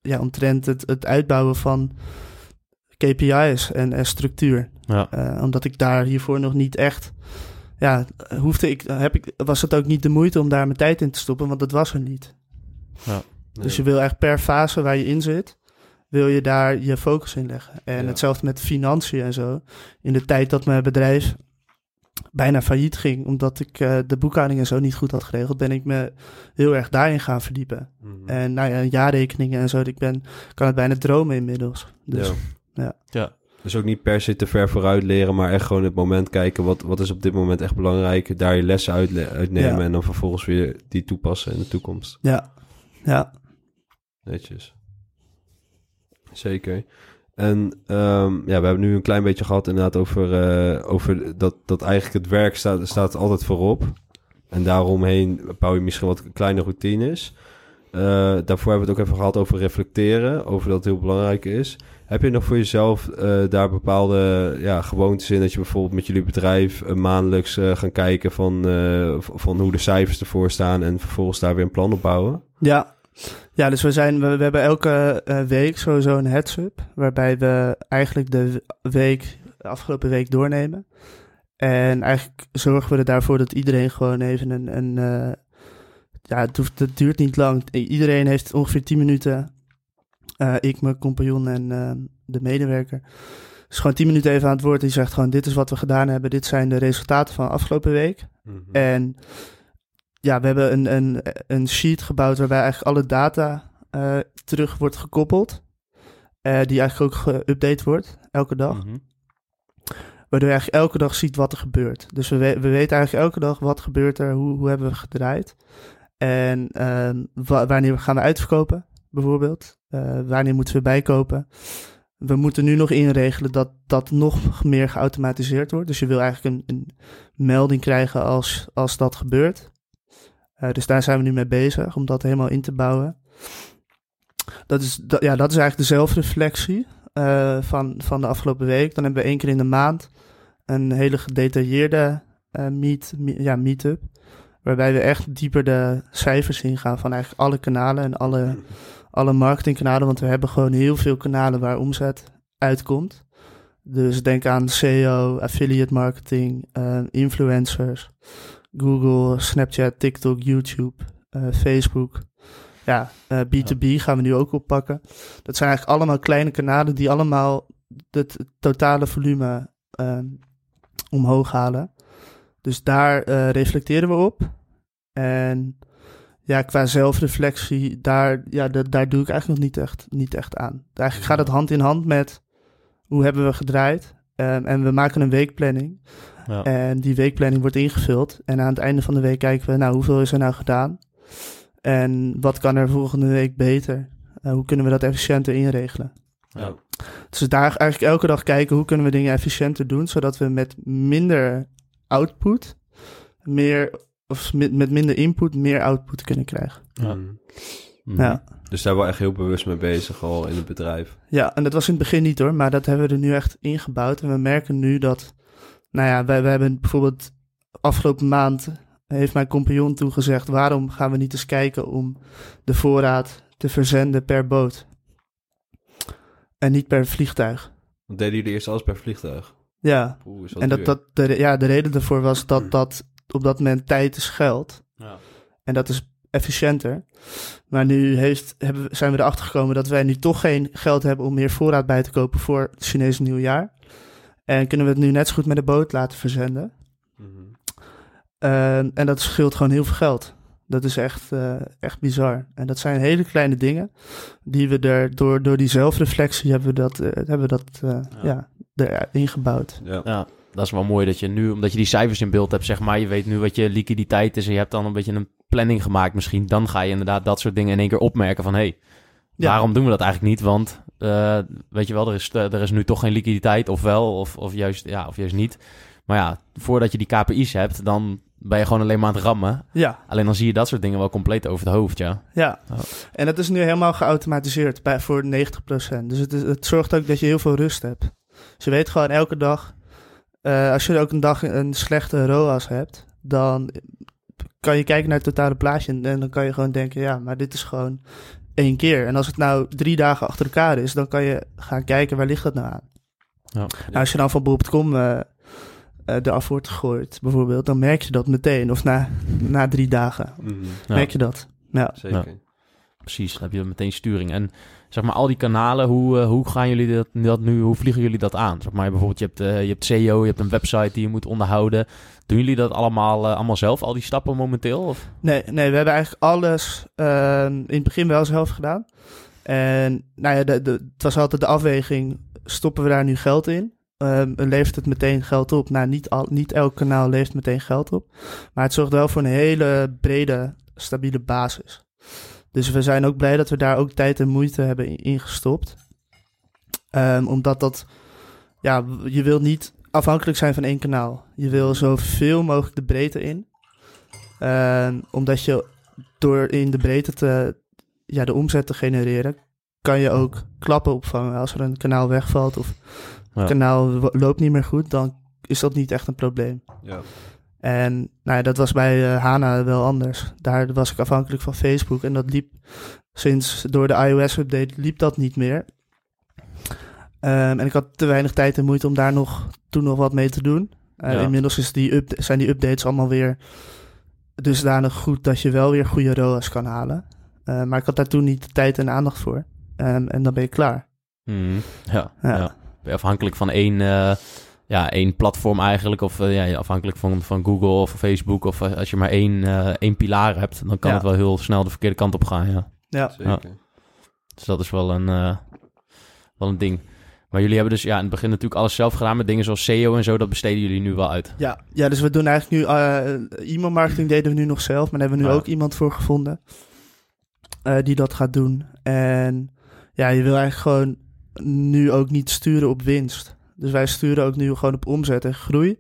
ja, omtrent het, het uitbouwen van KPI's en, en structuur. Ja. Uh, omdat ik daar hiervoor nog niet echt. Ja, hoefde ik, heb ik, was het ook niet de moeite om daar mijn tijd in te stoppen, want dat was er niet. Ja. Dus je wil echt per fase waar je in zit, wil je daar je focus in leggen. En hetzelfde met financiën en zo. In de tijd dat mijn bedrijf bijna failliet ging, omdat ik uh, de boekhouding en zo niet goed had geregeld, ben ik me heel erg daarin gaan verdiepen. Mm. En nou ja, jaarrekeningen en zo, ik ben, kan het bijna dromen inmiddels. Dus, ja. ja. ja. Dus ook niet per se te ver vooruit leren, maar echt gewoon het moment kijken. Wat, wat is op dit moment echt belangrijk? Daar je lessen uit, uitnemen en dan vervolgens weer die toepassen in de toekomst. Ja, ja. Netjes. Zeker. En um, ja, we hebben nu een klein beetje gehad inderdaad over, uh, over dat, dat eigenlijk het werk staat, staat altijd voorop. En daaromheen bouw je misschien wat kleine routines. Uh, daarvoor hebben we het ook even gehad over reflecteren, over dat het heel belangrijk is. Heb je nog voor jezelf uh, daar bepaalde ja, gewoontes in dat je bijvoorbeeld met jullie bedrijf uh, maandelijks gaan kijken van, van hoe de cijfers ervoor staan en vervolgens daar weer een plan op bouwen? Ja, ja, dus we, zijn, we, we hebben elke uh, week sowieso een heads-up. Waarbij we eigenlijk de week, de afgelopen week doornemen. En eigenlijk zorgen we er daarvoor dat iedereen gewoon even een. een uh, ja, het, hoeft, het duurt niet lang. Iedereen heeft ongeveer 10 minuten. Uh, ik, mijn compagnon en de medewerker. Dus gewoon 10 minuten even aan het woord. Die zegt gewoon: Dit is wat we gedaan hebben. Dit zijn de resultaten van afgelopen week. Mm -hmm. En ja, we hebben een, een, een sheet gebouwd waarbij eigenlijk alle data uh, terug wordt gekoppeld. die eigenlijk ook geüpdate wordt, elke dag. Mhm. Waardoor je eigenlijk elke dag ziet wat er gebeurt. Dus we, we weten eigenlijk elke dag wat gebeurt er, hoe, hoe hebben we gedraaid. En uh, wanneer gaan we uitverkopen, bijvoorbeeld. Uh, wanneer moeten we bijkopen. We moeten nu nog inregelen dat dat nog meer geautomatiseerd wordt. Dus je wil eigenlijk een, een melding krijgen als, als dat gebeurt. Uh, dus daar zijn we nu mee bezig, om dat helemaal in te bouwen. Dat is, dat, ja, dat is eigenlijk de zelfreflectie uh, van, van de afgelopen week. Dan hebben we één keer in de maand een hele gedetailleerde uh, meet, ja, meet-up. Waarbij we echt dieper de cijfers ingaan van eigenlijk alle kanalen en alle, alle marketingkanalen. Want we hebben gewoon heel veel kanalen waar omzet uitkomt. Dus denk aan SEO, affiliate marketing, influencers, Google, Snapchat, TikTok, YouTube, uh, Facebook. Ja, uh, B2B gaan we nu ook oppakken. Dat zijn eigenlijk allemaal kleine kanalen die allemaal het totale volume omhoog halen. Dus daar reflecteren we op. En ja, qua zelfreflectie, daar, ja, daar doe ik eigenlijk nog niet echt, niet echt aan. Eigenlijk gaat het hand in hand met hoe hebben we gedraaid. Um, en we maken een weekplanning. Ja. En die weekplanning wordt ingevuld. En aan het einde van de week kijken we, nou, hoeveel is er nou gedaan? En wat kan er volgende week beter? Uh, hoe kunnen we dat efficiënter inregelen? Ja. Dus daar eigenlijk elke dag kijken hoe kunnen we dingen efficiënter doen, zodat we met minder output meer of met, met minder input meer output kunnen krijgen. Ja. Mm. ja. Dus daar ben we echt heel bewust mee bezig al in het bedrijf. Ja, en dat was in het begin niet hoor, maar dat hebben we er nu echt ingebouwd. En we merken nu dat, nou ja, wij, wij hebben bijvoorbeeld afgelopen maand heeft mijn compagnon toen gezegd, waarom gaan we niet eens kijken om de voorraad te verzenden per boot? En niet per vliegtuig. Want deden jullie eerst alles per vliegtuig? Ja, en dat, dat de, ja, de reden daarvoor was dat dat op dat moment tijd is geld. Ja. En dat is efficiënter. Maar nu heeft, hebben, zijn we erachter gekomen dat wij nu toch geen geld hebben om meer voorraad bij te kopen voor het Chinese nieuwjaar. En kunnen we het nu net zo goed met de boot laten verzenden. Mhm. Ehm, en dat scheelt gewoon heel veel geld. Dat is echt, uh, echt bizar. En dat zijn hele kleine dingen die we er door, door die zelfreflectie hebben we dat, uh, hebben we dat uh, ja. ja erin gebouwd. Ja. ja dat is wel mooi dat je nu, omdat je die cijfers in beeld hebt, zeg maar, je weet nu wat je liquiditeit is en je hebt dan een beetje een planning gemaakt misschien. Dan ga je inderdaad dat soort dingen in één keer opmerken van, hé, hey, waarom doen we dat eigenlijk niet? Want, uh, weet je wel, er is, er is nu toch geen liquiditeit, of wel, of, of, juist, ja, of juist niet. Maar ja, voordat je die KPI's hebt, dan ben je gewoon alleen maar aan het rammen. Ja. Alleen dan zie je dat soort dingen wel compleet over het hoofd, ja. Ja, oh. en dat is nu helemaal geautomatiseerd bij, voor 90%. Dus het, het zorgt ook dat je heel veel rust hebt. Dus je weet gewoon elke dag uh, als je ook een dag een slechte ROAS hebt, dan kan je kijken naar het totale plaatje en, dan kan je gewoon denken, ja, maar dit is gewoon één keer. En als het nou drie dagen achter elkaar is, dan kan je gaan kijken, waar ligt dat nou aan? Ja. Nou, als je dan van bol.com uh, uh, eraf wordt gegooid, bijvoorbeeld, dan merk je dat meteen. Of na, na drie dagen mm merk je dat. Ja. Zeker. Precies, dan heb je meteen sturing. En zeg maar, al die kanalen, hoe, uh, hoe gaan jullie dat, dat, nu, hoe vliegen jullie dat aan? Zeg maar, bijvoorbeeld, je hebt, uh, je hebt SEO, je hebt een website die je moet onderhouden. Doen jullie dat allemaal, uh, allemaal zelf, al die stappen momenteel? Of? Nee, nee, we hebben eigenlijk alles in het begin wel zelf gedaan. En nou ja, de, de, het was altijd de afweging, stoppen we daar nu geld in? Um, levert het meteen geld op? Nou, niet, al, niet elk kanaal levert meteen geld op. Maar het zorgt wel voor een hele brede, stabiele basis. Dus we zijn ook blij dat we daar ook tijd en moeite hebben ingestopt. Um, omdat dat, ja, je wil niet afhankelijk zijn van één kanaal. Je wil zoveel mogelijk de breedte in. Um, omdat je door in de breedte te, ja, de omzet te genereren, kan je ook klappen opvangen. Als er een kanaal wegvalt of het kanaal loopt niet meer goed, dan is dat niet echt een probleem. Ja. En nou ja, dat was bij uh, HANA wel anders. Daar was ik afhankelijk van Facebook en dat liep sinds door de iOS-update liep dat niet meer. Um, en ik had te weinig tijd en moeite om daar nog, toen nog wat mee te doen. Uh, Inmiddels is die zijn die updates allemaal weer dusdanig goed dat je wel weer goede ROAS kan halen. Uh, maar ik had daar toen niet de tijd en aandacht voor. Um, en dan ben je klaar. Mm, ja, ja. ja. Ben je afhankelijk van één ja, één platform eigenlijk. Of uh, ja, afhankelijk van, van Google of Facebook. Of uh, als je maar één, uh, één pilaar hebt, dan kan het wel heel snel de verkeerde kant op gaan. Ja, ja. zeker. Dus dat is wel een, wel een ding. Maar jullie hebben dus ja, in het begin natuurlijk alles zelf gedaan met dingen zoals SEO en zo. Dat besteden jullie nu wel uit. Ja, ja dus we doen eigenlijk nu uh, e-mailmarketing deden we nu nog zelf. Maar daar hebben we nu ook iemand voor gevonden uh, die dat gaat doen. En ja, je wil eigenlijk gewoon nu ook niet sturen op winst. Dus wij sturen ook nu gewoon op omzet en groei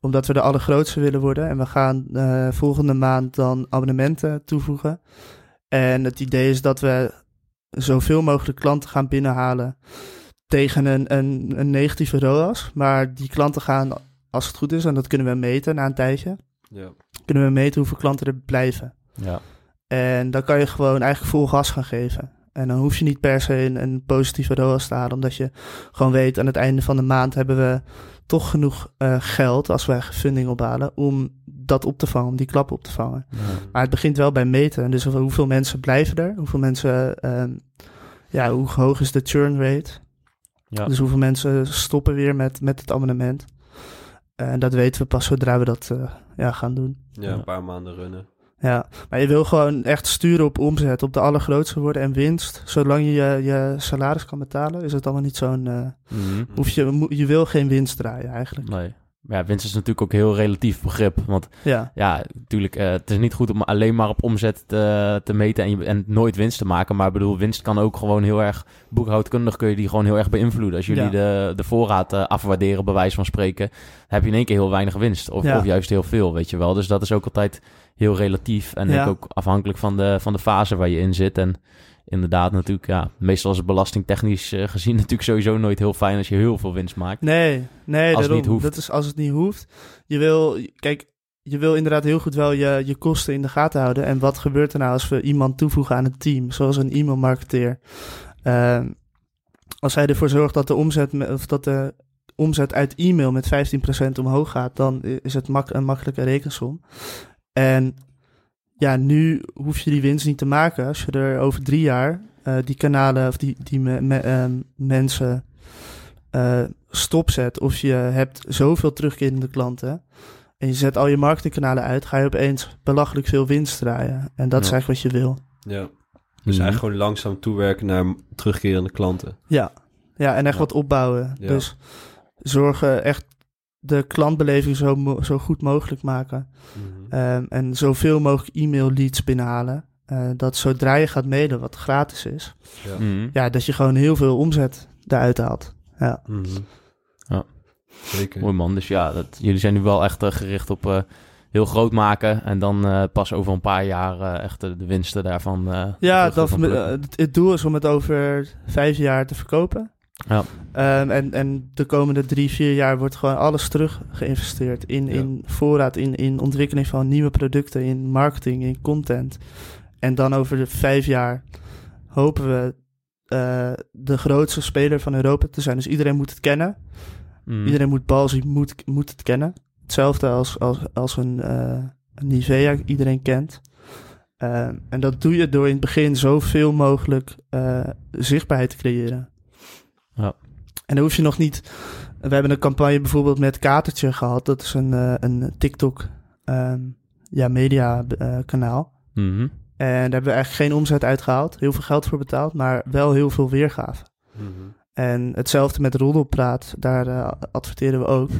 omdat we de allergrootste willen worden. En we gaan uh, volgende maand dan abonnementen toevoegen. En het idee is dat we zoveel mogelijk klanten gaan binnenhalen tegen een, een, een negatieve ROAS. Maar die klanten gaan, als het goed is, en dat kunnen we meten na een tijdje, ja. kunnen we meten hoeveel klanten er blijven. Ja. En dan kan je gewoon eigenlijk vol gas gaan geven. En dan hoef je niet per se een, een positieve ROAS te halen, omdat je gewoon weet aan het einde van de maand hebben we toch genoeg uh, geld als wij funding ophalen om dat op te vangen, om die klap op te vangen. Maar het begint wel bij meten. Dus hoeveel mensen blijven er? Hoeveel mensen, uh, ja, hoe hoog is de churn rate? Ja. Dus hoeveel mensen stoppen weer met, met het abonnement? En dat weten we pas zodra we dat uh, ja, gaan doen. Ja, een paar maanden runnen. Ja, maar je wil gewoon echt sturen op omzet, op de allergrootste worden en winst. Zolang je je, je salaris kan betalen, is het allemaal niet zo'n... Uh, mm hoef je, je wil geen winst draaien eigenlijk. Nee. Ja, winst is natuurlijk ook een heel relatief begrip. Want ja, ja natuurlijk, uh, het is niet goed om alleen maar op omzet te, te meten en, je, en nooit winst te maken. Maar ik bedoel, winst kan ook gewoon heel erg, boekhoudkundig kun je die gewoon heel erg beïnvloeden. Als jullie de, de voorraad uh, afwaarderen, bij wijze van spreken, heb je in één keer heel weinig winst. Of, of juist heel veel, weet je wel. Dus dat is ook altijd heel relatief. En ja. ook afhankelijk van de, van de fase waar je in zit. En inderdaad natuurlijk, ja, meestal is het belastingtechnisch uh, gezien natuurlijk sowieso nooit heel fijn als je heel veel winst maakt. Nee, nee, als het niet hoeft. dat is als het niet hoeft. Je wil, kijk, je wil inderdaad heel goed wel je, je kosten in de gaten houden. En wat gebeurt er nou als we iemand toevoegen aan het team, zoals een e-mailmarketeer? Uh, als hij ervoor zorgt dat de omzet, of dat de omzet uit e-mail met 15% omhoog gaat, dan is het mak een makkelijke rekensom. En ja, nu hoef je die winst niet te maken. Als je er over drie jaar uh, die kanalen of die, die me, me, uh, mensen uh, stopzet. Of je hebt zoveel terugkerende klanten. En je zet al je marketingkanalen uit. Ga je opeens belachelijk veel winst draaien. En dat ja. is eigenlijk wat je wil. Ja. Dus mm. eigenlijk gewoon langzaam toewerken naar terugkerende klanten. Ja, ja en echt ja. wat opbouwen. Ja. Dus zorgen echt de klantbeleving zo, zo goed mogelijk maken. Mm-hmm. Um, en zoveel mogelijk e-mail leads binnenhalen. Uh, dat zodra je gaat mailen, wat gratis is, ja. Mm-hmm. ja, dat je gewoon heel veel omzet eruit haalt. Ja. Mm-hmm. ja. Zeker. Mooi man. Dus ja, dat, jullie zijn nu wel echt uh, gericht op uh, heel groot maken. En dan pas over een paar jaar echt de, de winsten daarvan. ja, dat, het doel is om het over vijf jaar te verkopen. Ja. Um, en, en de komende drie, vier jaar wordt gewoon alles terug geïnvesteerd in, in voorraad, in, in ontwikkeling van nieuwe producten, in marketing, in content. En dan over de vijf jaar hopen we uh, de grootste speler van Europa te zijn. Dus iedereen moet het kennen. Mm. Iedereen moet Balzi moet, moet het kennen. Hetzelfde als, als, als een, uh, een Nivea iedereen kent. Uh, en dat doe je door in het begin zoveel mogelijk uh, zichtbaarheid te creëren. En dan hoef je nog niet. We hebben een campagne bijvoorbeeld met Katertje gehad. Dat is een, uh, een TikTok um, ja, media uh, kanaal. Mm -hmm. En daar hebben we eigenlijk geen omzet uitgehaald. Heel veel geld voor betaald, maar wel heel veel weergave. Mm -hmm. En hetzelfde met Roddelpraat. Daar uh, adverteren we ook. Um,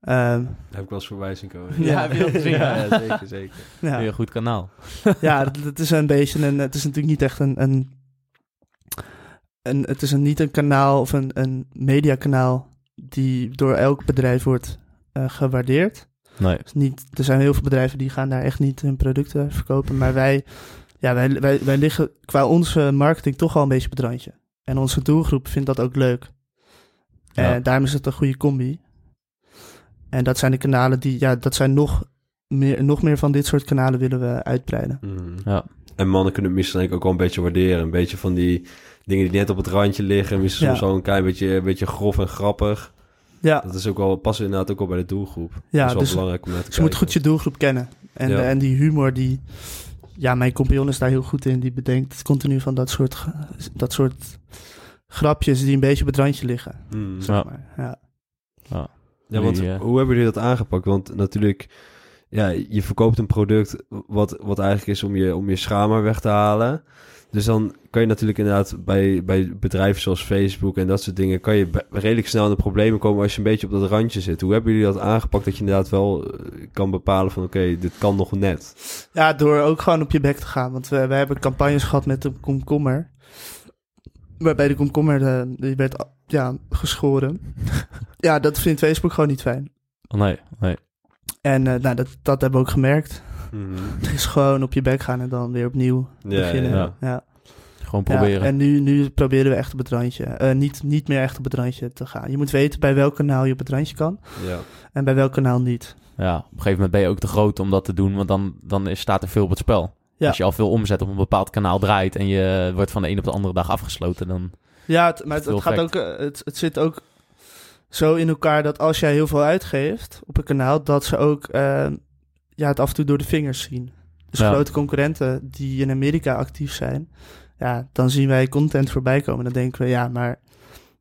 daar heb ik wel eens voorbij zien komen. Ja, heb je gezien? ja, zeker, zeker. Ja. Een goed kanaal. ja, het is een beetje een... Het is natuurlijk niet echt een, een een, het is een, niet een kanaal of een, een mediakanaal die door elk bedrijf wordt uh, gewaardeerd. Nee. Dus niet, er zijn heel veel bedrijven die gaan daar echt niet hun producten verkopen. Maar wij, ja, wij, wij, wij liggen qua onze marketing toch al een beetje op het randje. En onze doelgroep vindt dat ook leuk. Ja. En daarom is het een goede combi. En dat zijn de kanalen die, ja, dat zijn nog meer, nog meer van dit soort kanalen willen we uitbreiden. Mm. Ja. En mannen kunnen het misschien ook wel een beetje waarderen. Een beetje van die dingen die net op het randje liggen. Misschien soms zo een klein beetje, een beetje grof en grappig. Ja. Dat is ook wel, passen inderdaad ook wel bij de doelgroep. Ja, dat is wel dus, belangrijk om naar te dus je moet goed je doelgroep kennen. En, ja. en die humor die... Ja, mijn compagnon is daar heel goed in. Die bedenkt continu van dat soort, dat soort grapjes die een beetje op het randje liggen. Zeg maar. ja. ja. Ja, want hoe hebben jullie dat aangepakt? Want natuurlijk ja, je verkoopt een product wat, wat eigenlijk is om je, om je schamer weg te halen. Dus dan kan je natuurlijk inderdaad bij, bij bedrijven zoals Facebook en dat soort dingen... kan je redelijk snel in de problemen komen als je een beetje op dat randje zit. Hoe hebben jullie dat aangepakt dat je inderdaad wel eh, kan bepalen van... oké, dit kan nog net? Ja, door ook gewoon op je bek te gaan. Want we, we hebben campagnes gehad met de komkommer. Waarbij de komkommer de, eh, die werd ja, geschoren. ja, dat vindt Facebook gewoon niet fijn. Oh, nee, nee. En uh, nou, dat, dat hebben we ook gemerkt. Mm Het is gewoon op je bek gaan en dan weer opnieuw beginnen. Ja. ja. Gewoon proberen. en nu, nu proberen we echt op het randje. Uh, niet, niet meer echt op het randje te gaan. Je moet weten bij welk kanaal je op het randje kan. Ja. En bij welk kanaal niet. Ja, op een gegeven moment ben je ook te groot om dat te doen. Want dan, dan is, staat er veel op het spel. Ja. Als je al veel omzet op een bepaald kanaal draait... en je wordt van de een op de andere dag afgesloten... dan ja, het, maar het, gaat ook, eh, het, het zit ook zo in elkaar dat als jij heel veel uitgeeft op een kanaal, dat ze ook uh, ja, het af en toe door de vingers zien. Dus grote concurrenten die in Amerika actief zijn, ja, dan zien wij content voorbij komen. Dan denken we, ja, maar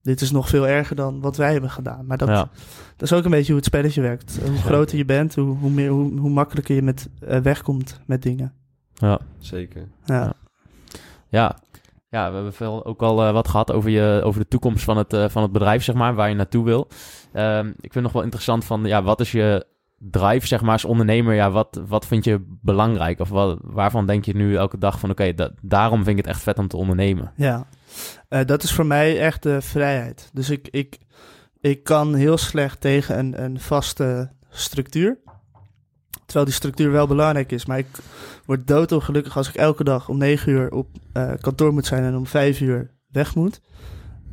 dit is nog veel erger dan wat wij hebben gedaan. Maar dat, dat is ook een beetje hoe het spelletje werkt. Hoe groter je bent, hoe, hoe, meer, hoe, hoe makkelijker je met, uh, wegkomt met dingen. Ja, zeker. Ja. ja. Ja, we hebben veel ook al uh, wat gehad over, je, over de toekomst van het, uh, van het bedrijf, zeg maar, waar je naartoe wil. Um, ik vind nog wel interessant van, ja, wat is je drive, zeg maar, als ondernemer? Ja, wat, wat vind je belangrijk? Of wat, waarvan denk je nu elke dag van, oké, daarom vind ik het echt vet om te ondernemen? Ja, uh, dat is voor mij echt de vrijheid. Dus ik, ik, ik kan heel slecht tegen een, een vaste structuur. Terwijl die structuur wel belangrijk is. Maar ik word doodongelukkig als ik elke dag om negen uur op uh, kantoor moet zijn en om vijf uur weg moet.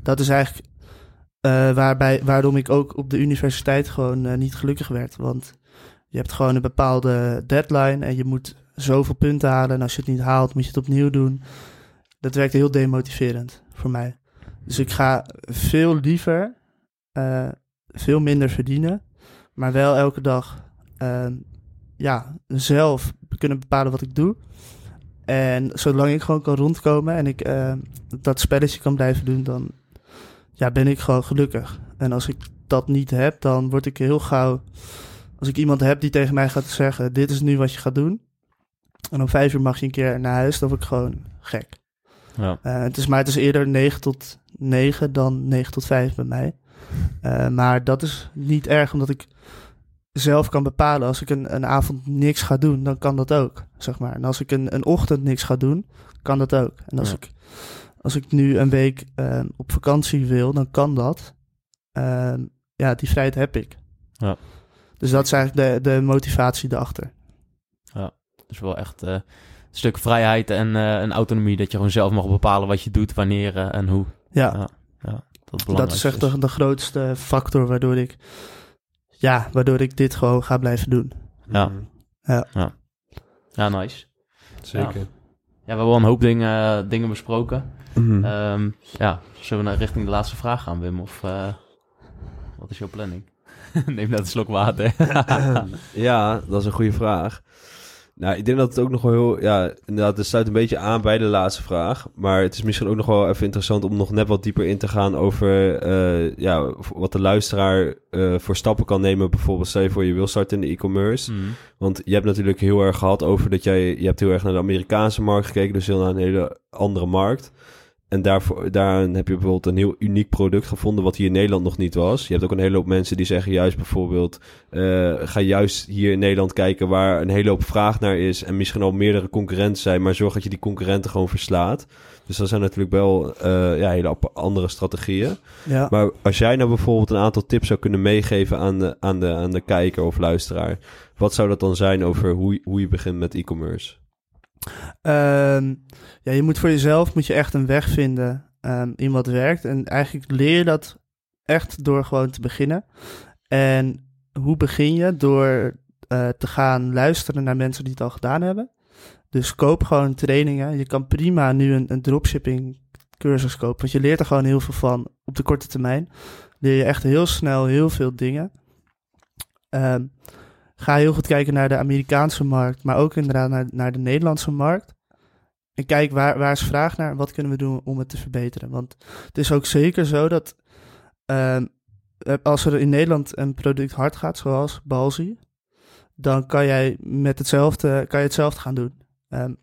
Dat is eigenlijk uh, waarbij, waarom ik ook op de universiteit gewoon uh, niet gelukkig werd. Want je hebt gewoon een bepaalde deadline en je moet zoveel punten halen. En als je het niet haalt, moet je het opnieuw doen. Dat werkt heel demotiverend voor mij. Dus ik ga veel liever veel minder verdienen, maar wel elke dag ja, zelf kunnen bepalen wat ik doe. En zolang ik gewoon kan rondkomen en ik uh, dat spelletje kan blijven doen, dan ja, ben ik gewoon gelukkig. En als ik dat niet heb, dan word ik heel gauw. Als ik iemand heb die tegen mij gaat zeggen: Dit is nu wat je gaat doen. En om vijf uur mag je een keer naar huis, dan word ik gewoon gek. Ja. Uh, het is, maar het is eerder 9 tot 9 dan 9 tot 5 bij mij. Uh, maar dat is niet erg, omdat ik zelf kan bepalen. Als ik een, een avond niks ga doen, dan kan dat ook, zeg maar. En als ik een, een ochtend niks ga doen, kan dat ook. En als, ik, als ik nu een week uh, op vakantie wil, dan kan dat. Uh, ja, die vrijheid heb ik. Ja. Dus dat is eigenlijk de, de motivatie erachter. Ja, dus wel echt uh, een stuk vrijheid en uh, een autonomie. Dat je gewoon zelf mag bepalen wat je doet, wanneer en hoe. Ja, ja, ja dat, dat is echt de, de grootste factor waardoor ik ja, waardoor ik dit gewoon ga blijven doen. Ja. Mhm. Ja. Ja, ja nice. Zeker. Ja. ja. we hebben wel een hoop dingen, dingen besproken. Mm um, ja, zullen we naar richting de laatste vraag gaan, Wim? Of uh, wat is jouw planning? Neem dat een slok water. ja, dat is een goede vraag. Nou, ik denk dat het ook nog wel heel... Ja, inderdaad, het sluit een beetje aan bij de laatste vraag. Maar het is misschien ook nog wel even interessant om nog net wat dieper in te gaan over... Uh, ja, wat de luisteraar uh, voor stappen kan nemen. Bijvoorbeeld, stel je voor je wil starten in de e-commerce. Mm. Want je hebt natuurlijk heel erg gehad over dat jij... Je hebt heel erg naar de Amerikaanse markt gekeken. Dus heel naar een hele andere markt. En daarvoor, daarin heb je bijvoorbeeld een heel uniek product gevonden wat hier in Nederland nog niet was. Je hebt ook een hele hoop mensen die zeggen juist bijvoorbeeld... Uh, ga juist hier in Nederland kijken waar een hele hoop vraag naar is... en misschien al meerdere concurrenten zijn... maar zorg dat je die concurrenten gewoon verslaat. Dus dat zijn natuurlijk wel uh, ja, hele andere strategieën. Ja. Maar als jij nou bijvoorbeeld een aantal tips zou kunnen meegeven aan de, aan de, aan de kijker of luisteraar... wat zou dat dan zijn over hoe, hoe je begint met e-commerce? Um, ja, je moet voor jezelf moet je echt een weg vinden um, in wat werkt. En eigenlijk leer je dat echt door gewoon te beginnen. En hoe begin je? Door uh, te gaan luisteren naar mensen die het al gedaan hebben. Dus koop gewoon trainingen. Je kan prima nu een, een dropshipping cursus kopen. Want je leert er gewoon heel veel van op de korte termijn. Leer je echt heel snel heel veel dingen. Um, ga heel goed kijken naar de Amerikaanse markt, maar ook inderdaad naar, naar de Nederlandse markt. En kijk, waar, waar is vraag naar? Wat kunnen we doen om het te verbeteren? Want het is ook zeker zo dat uh, als er in Nederland een product hard gaat, zoals Balzi, dan kan jij met hetzelfde, kan je hetzelfde gaan doen. Um,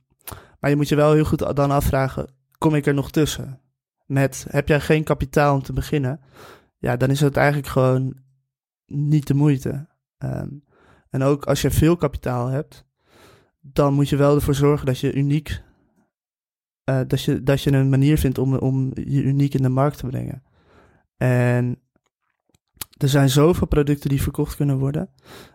maar je moet je wel heel goed dan afvragen, kom ik er nog tussen? Met, heb jij geen kapitaal om te beginnen? Ja, dan is het eigenlijk gewoon niet de moeite. Um, en ook als je veel kapitaal hebt, dan moet je wel ervoor zorgen dat je uniek, uh, dat, je, dat je een manier vindt om, om je uniek in de markt te brengen. En er zijn zoveel producten die verkocht kunnen worden.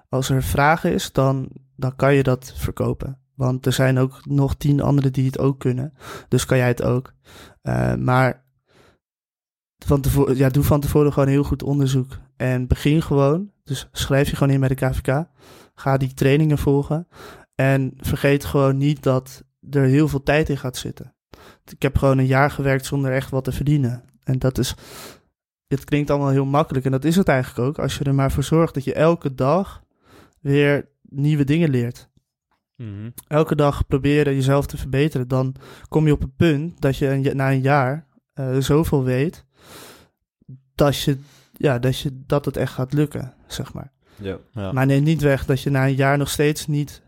Als er vraag is, dan, dan kan je dat verkopen. Want er zijn ook nog tien anderen die het ook kunnen. Dus kan jij het ook. Uh, maar van tevoren, ja, doe van tevoren gewoon heel goed onderzoek. En begin gewoon. Dus schrijf je gewoon in bij de KVK. Ga die trainingen volgen. En vergeet gewoon niet dat er heel veel tijd in gaat zitten. Ik heb gewoon een jaar gewerkt zonder echt wat te verdienen. En dat is. Het klinkt allemaal heel makkelijk. En dat is het eigenlijk ook. Als je er maar voor zorgt dat je elke dag weer nieuwe dingen leert. Mhm. Elke dag proberen jezelf te verbeteren. Dan kom je op een punt dat je na een jaar uh, zoveel weet. Dat, je, ja, dat, je, dat het echt gaat lukken, zeg maar. Ja. ja. Maar neem niet weg dat je na een jaar nog steeds niet,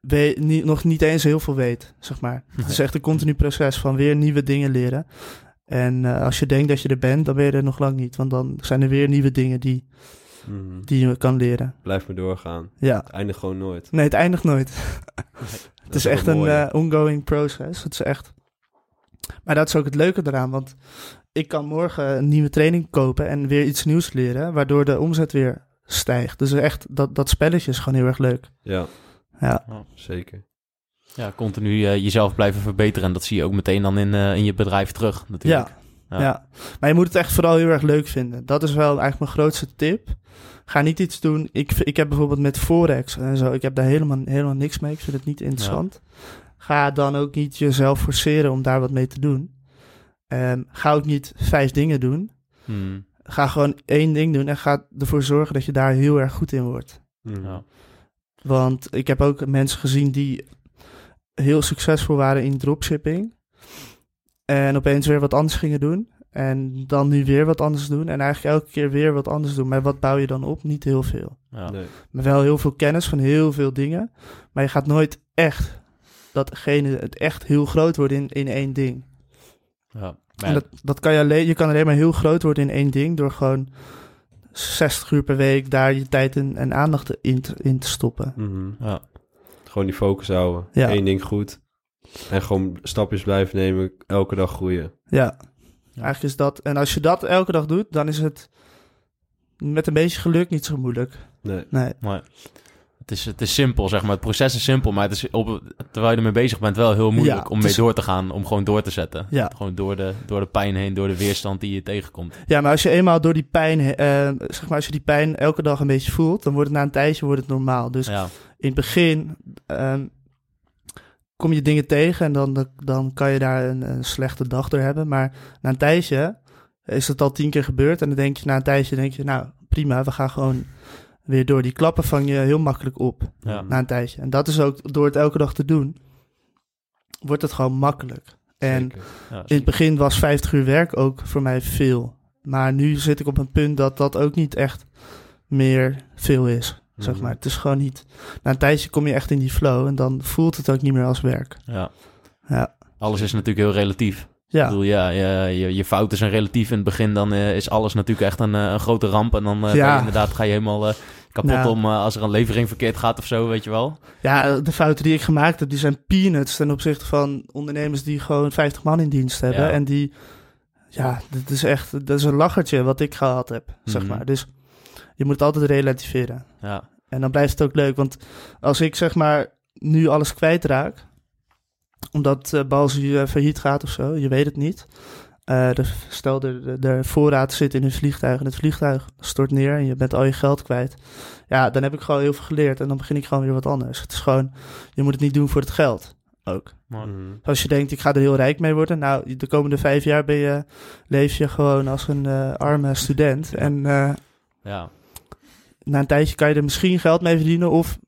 weet, niet nog niet eens heel veel weet, zeg maar. Het is echt een continu proces van weer nieuwe dingen leren. En uh, als je denkt dat je er bent, dan ben je er nog lang niet. Want dan zijn er weer nieuwe dingen die, mm. die je kan leren. Blijf maar doorgaan. Ja. Het eindigt gewoon nooit. Nee, het eindigt nooit. het is, is echt een uh, ongoing process. Het is echt... Maar dat is ook het leuke eraan, want ik kan morgen een nieuwe training kopen en weer iets nieuws leren, waardoor de omzet weer stijgt. Dus echt, dat, dat spelletje is gewoon heel erg leuk. Ja, ja. zeker. Ja, continu uh, jezelf blijven verbeteren. En dat zie je ook meteen dan in, uh, in je bedrijf terug natuurlijk. Ja, ja. maar je moet het echt vooral heel erg leuk vinden. Dat is wel eigenlijk mijn grootste tip. Ga niet iets doen. Ik, ik heb bijvoorbeeld met Forex en zo. Ik heb daar helemaal, helemaal niks mee. Ik vind het niet interessant. Ga dan ook niet jezelf forceren om daar wat mee te doen. Um, ga ook niet vijf dingen doen. Hmm. Ga gewoon één ding doen en ga ervoor zorgen dat je daar heel erg goed in wordt. Hmm. Ja. Want ik heb ook mensen gezien die heel succesvol waren in dropshipping. En opeens weer wat anders gingen doen. En dan nu weer wat anders doen. En eigenlijk elke keer weer wat anders doen. Maar wat bouw je dan op? Niet heel veel. Ja. Nee. Maar wel heel veel kennis van heel veel dingen. Maar je gaat nooit echt datgene het echt heel groot worden in, in één ding. Ja. En dat, dat kan je alleen, je kan alleen maar heel groot worden in één ding door gewoon 60 uur per week daar je tijd en, en aandacht in te, in te stoppen. Mm ja. Gewoon die focus houden. Ja. Eén ding goed. En gewoon stapjes blijven nemen, elke dag groeien. Ja. Eigenlijk is dat. En als je dat elke dag doet, dan is het met een beetje geluk niet zo moeilijk. Nee. nee. Maar het is, het is simpel, zeg maar. Het proces is simpel, maar het is op, terwijl je ermee bezig bent wel heel moeilijk om mee door te gaan, om gewoon door te zetten. Ja. Gewoon door de, door de pijn heen, door de weerstand die je tegenkomt. Ja, maar als je eenmaal door die pijn, uh, zeg maar, als je die pijn elke dag een beetje voelt, dan wordt het na een tijdje wordt het normaal. Dus ja. in het begin uh, kom je dingen tegen en dan, dan kan je daar een, een, slechte dag door hebben. Maar na een tijdje is het al tien keer gebeurd en dan denk je na een tijdje, denk je, nou prima, we gaan gewoon weer door. Die klappen vang je heel makkelijk op ja. na een tijdje. En dat is ook door het elke dag te doen, wordt het gewoon makkelijk. En ja, in het begin was 50 uur werk ook voor mij veel. Maar nu zit ik op een punt dat dat ook niet echt meer veel is. Zeg Mhm. maar. Het is gewoon niet. Na een tijdje kom je echt in die flow en dan voelt het ook niet meer als werk. Ja. Ja. Alles is natuurlijk heel relatief. Ja. Ik bedoel, ja, je, je, je fouten zijn relatief. In het begin dan eh, is alles natuurlijk echt een, eh, een grote ramp. En dan eh, Ja. inderdaad ga je helemaal eh, kapot Nou. om eh, als er een levering verkeerd gaat of zo, weet je wel. Ja, de fouten die ik gemaakt heb, die zijn peanuts ten opzichte van ondernemers die gewoon 50 man in dienst hebben. Ja. En die, ja, dat is echt, dat is een lachertje wat ik gehad heb, zeg Mhm. maar. Dus je moet het altijd relativeren. Ja, En dan blijft het ook leuk, want als ik zeg maar nu alles kwijtraak, omdat uh, Balzi eh, failliet gaat of zo, je weet het niet. Eh, de, stel, de, voorraad zit in een vliegtuig en het vliegtuig stort neer en je bent al je geld kwijt. Ja, dan heb ik gewoon heel veel geleerd en dan begin ik gewoon weer wat anders. Het is gewoon, je moet het niet doen voor het geld ook. maar, Mhm. Als je denkt, ik ga er heel rijk mee worden. Nou, de komende vijf jaar ben je, leef je gewoon als een eh, arme student. En eh, ja. na een tijdje kan je er misschien geld mee verdienen of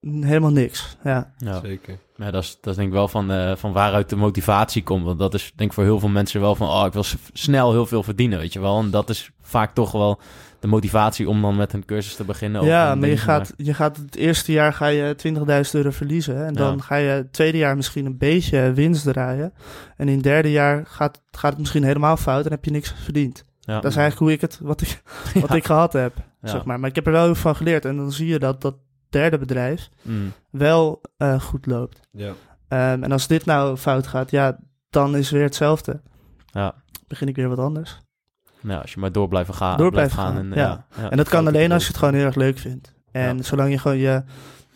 helemaal niks. Ja, ja. zeker. Ja, dat is, dat is denk ik wel van, uh, van waaruit de motivatie komt. Want dat is denk ik voor heel veel mensen wel van... oh, ik wil snel heel veel verdienen, weet je wel. En dat is vaak toch wel de motivatie om dan met een cursus te beginnen. Ja, maar je gaat, je gaat het eerste jaar ga je 20.000 euro verliezen. En dan ga je het tweede jaar misschien een beetje winst draaien. En in het derde jaar gaat, gaat het misschien helemaal fout en heb je niks verdiend. Ja. Dat is eigenlijk hoe ik het, wat ik, wat ik gehad heb, zeg maar. Maar ik heb er wel heel veel van geleerd. En dan zie je dat dat derde bedrijf mm. wel uh, goed loopt. Ja. Um, en als dit nou fout gaat, ja, dan is weer hetzelfde. Ja. Begin ik weer wat anders. Nou, als je maar door blijft gaan. Door blijft gaan, En, ja. ja. en dat kan alleen als je het gewoon heel erg leuk vindt. En zolang je gewoon je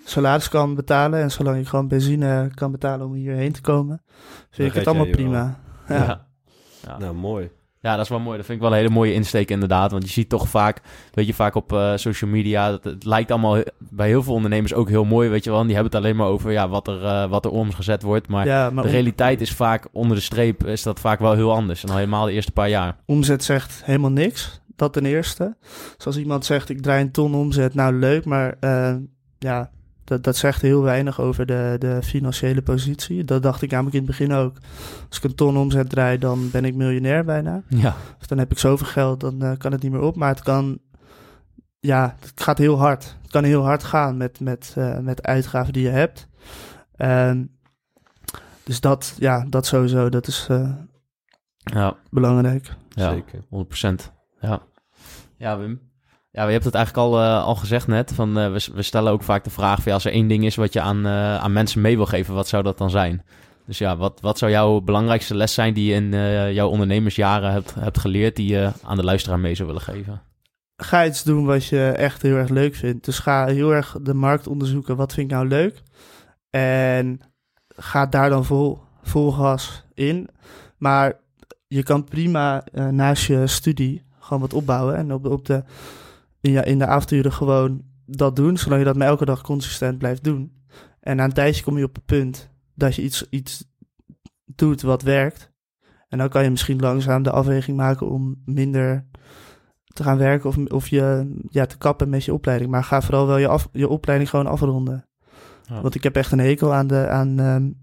salaris kan betalen en zolang je gewoon benzine kan betalen om hierheen te komen, vind ik het allemaal prima. Ja. Nou, mooi. Ja, dat is wel mooi. Dat vind ik wel een hele mooie insteek inderdaad. Want je ziet toch vaak, weet je, vaak op uh, social media... Dat het lijkt allemaal bij heel veel ondernemers ook heel mooi, weet je wel. En die hebben het alleen maar over ja, wat, er, uh, wat er omgezet wordt. Maar, ja, maar de realiteit is vaak, onder de streep, is dat vaak wel heel anders. En al helemaal de eerste paar jaar. Omzet zegt helemaal niks. Dat ten eerste. Zoals iemand zegt, ik draai een ton omzet. Nou, leuk, maar uh, ja, dat, dat zegt heel weinig over de, de financiële positie. Dat dacht ik namelijk in het begin ook. Als ik een ton omzet draai, dan ben ik miljonair bijna. Ja. Dus dan heb ik zoveel geld, dan uh, kan het niet meer op. Maar het kan, ja, het gaat heel hard. Het kan heel hard gaan met, met, uh, met uitgaven die je hebt. Um, dus dat, ja, dat sowieso, dat is uh, ja. belangrijk. Ja, Zeker. 100%. Ja. Ja, Wim. Ja, je hebt het eigenlijk al, uh, al gezegd net. Van, uh, we, we, stellen ook vaak de vraag: van, als er één ding is wat je aan, uh, aan mensen mee wil geven, wat zou dat dan zijn? Dus ja, wat, wat zou jouw belangrijkste les zijn die je in jouw ondernemersjaren hebt, hebt geleerd, die je aan de luisteraar mee zou willen geven? Ga iets doen wat je echt heel erg leuk vindt. Dus ga heel erg de markt onderzoeken. Wat vind ik nou leuk? En ga daar dan vol, vol gas in. Maar je kan prima naast je studie gewoon wat opbouwen. En op, op de ja, in de avonturen gewoon dat doen, zolang je dat maar elke dag consistent blijft doen. En na een tijdje kom je op het punt dat je iets, iets doet wat werkt. En dan kan je misschien langzaam de afweging maken om minder te gaan werken of, of je ja, te kappen met je opleiding. Maar ga vooral wel je, af, je opleiding gewoon afronden. Want ik heb echt een hekel aan, de, aan um,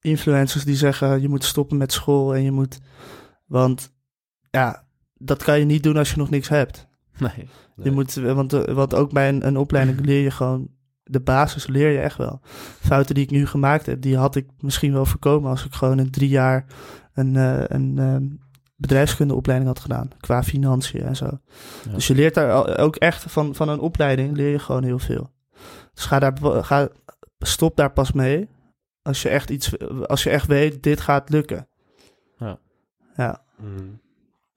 influencers die zeggen je moet stoppen met school en je moet. Want ja, dat kan je niet doen als je nog niks hebt. Nee. Je moet, want, eh, want ook bij een, een opleiding leer je gewoon de basis leer je echt wel. Fouten die ik nu gemaakt heb, die had ik misschien wel voorkomen als ik gewoon in drie jaar een, uh, een uh, bedrijfskundeopleiding had gedaan. Qua financiën en zo. Dus je leert daar ook echt van, van een opleiding leer je gewoon heel veel. Dus ga daar, ga, stop daar pas mee. Als je echt iets, als je echt weet, dit gaat lukken. Ja. Ja. Mm.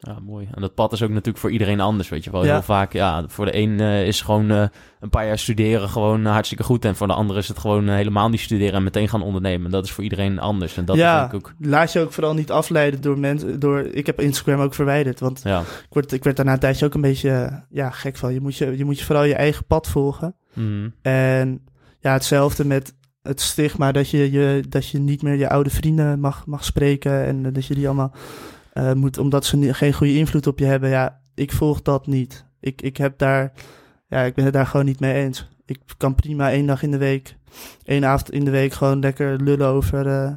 Ja, mooi. En dat pad is ook natuurlijk voor iedereen anders, weet je wel. Heel vaak, ja, voor de een uh, is gewoon uh, een paar jaar studeren gewoon uh, hartstikke goed. En voor de andere is het gewoon helemaal niet studeren en meteen gaan ondernemen. Dat is voor iedereen anders. En dat ja, is ook... laat je ook vooral niet afleiden door mensen. Door, ik heb Instagram ook verwijderd, want ja. ik, werd, ik werd daarna een tijdje ook een beetje ja, gek van. Je moet je, je moet je vooral je eigen pad volgen. Mm. En ja, hetzelfde met het stigma dat je, je, dat je niet meer je oude vrienden mag, mag spreken en dat je die allemaal uh, moet, omdat ze geen goede invloed op je hebben. Ja, ik volg dat niet. Ik, ik heb daar, ja, ik ben het daar gewoon niet mee eens. Ik kan prima één dag in de week, één avond in de week gewoon lekker lullen over uh,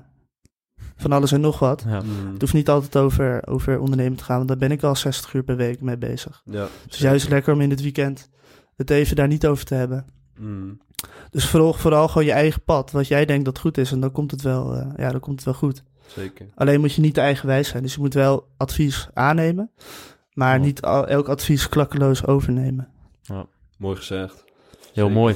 van alles en nog wat. Ja. Mm. Het hoeft niet altijd over, over ondernemen te gaan, want daar ben ik al 60 uur per week mee bezig. Ja, dus juist lekker om in het weekend het even daar niet over te hebben. Mm. Dus vooral, vooral gewoon je eigen pad, wat jij denkt dat goed is, en dan komt het wel, uh, ja, dan komt het wel goed. Zeker. Alleen moet je niet te eigenwijs zijn. Dus je moet wel advies aannemen, maar niet elk advies klakkeloos overnemen. Ja. Mooi gezegd. Heel mooi.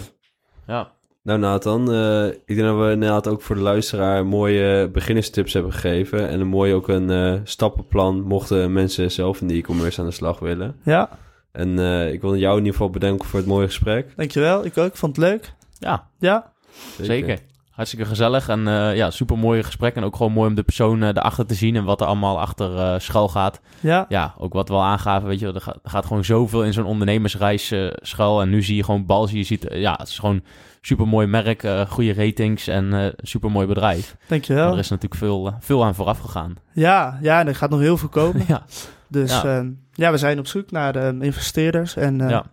Ja. Nou Nathan, uh, ik denk dat we inderdaad ook voor de luisteraar mooie beginnerstips hebben gegeven. En een mooi ook een uh, stappenplan mochten mensen zelf in de e-commerce aan de slag willen. Ja. En uh, ik wil jou in ieder geval bedanken voor het mooie gesprek. Dankjewel, ik ook. Ik vond het leuk. Ja. Ja. Zeker hartstikke gezellig en uh, ja, super mooie gesprek. En ook gewoon mooi om de persoon uh, erachter te zien en wat er allemaal achter uh, schuil gaat. Ja. Ja, ook wat we al aangaven, weet je, er gaat, er gaat gewoon zoveel in zo'n ondernemersreis schuil. En nu zie je gewoon Balzi, je ziet, ja, het is gewoon super mooi merk, goede ratings en super mooi bedrijf. Dankjewel. En er is natuurlijk veel, veel aan vooraf gegaan. Ja, ja, en er gaat nog heel veel komen. ja. Dus ja. Ehm, ja. we zijn op zoek naar de investeerders en ja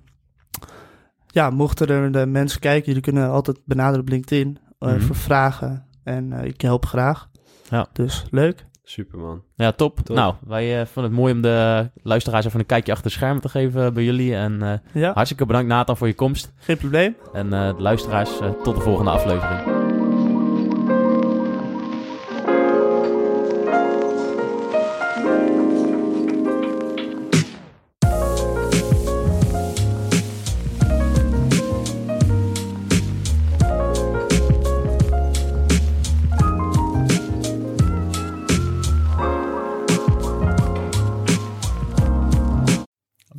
ja, mochten er de mensen kijken, jullie kunnen altijd benaderen op LinkedIn mm voor vragen. En ik help graag. Ja. Dus leuk. Superman. Ja, top. Nou, wij vonden het mooi om de luisteraars even een kijkje achter de schermen te geven bij jullie. En ja. hartstikke bedankt Nathan voor je komst. Geen probleem. En de luisteraars, tot de volgende aflevering.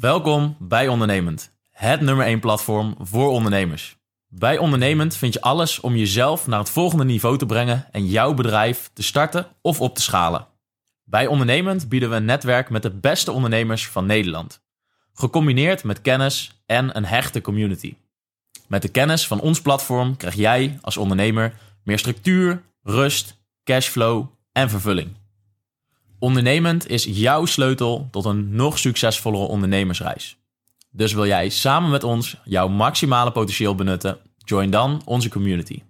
Welkom bij Ondernemend, het nummer 1 platform voor ondernemers. Bij Ondernemend vind je alles om jezelf naar het volgende niveau te brengen en jouw bedrijf te starten of op te schalen. Bij Ondernemend bieden we een netwerk met de beste ondernemers van Nederland. Gecombineerd met kennis en een hechte community. Met de kennis van ons platform krijg jij als ondernemer meer structuur, rust, cashflow en vervulling. Ondernemend is jouw sleutel tot een nog succesvollere ondernemersreis. Dus wil jij samen met ons jouw maximale potentieel benutten? Join dan onze community.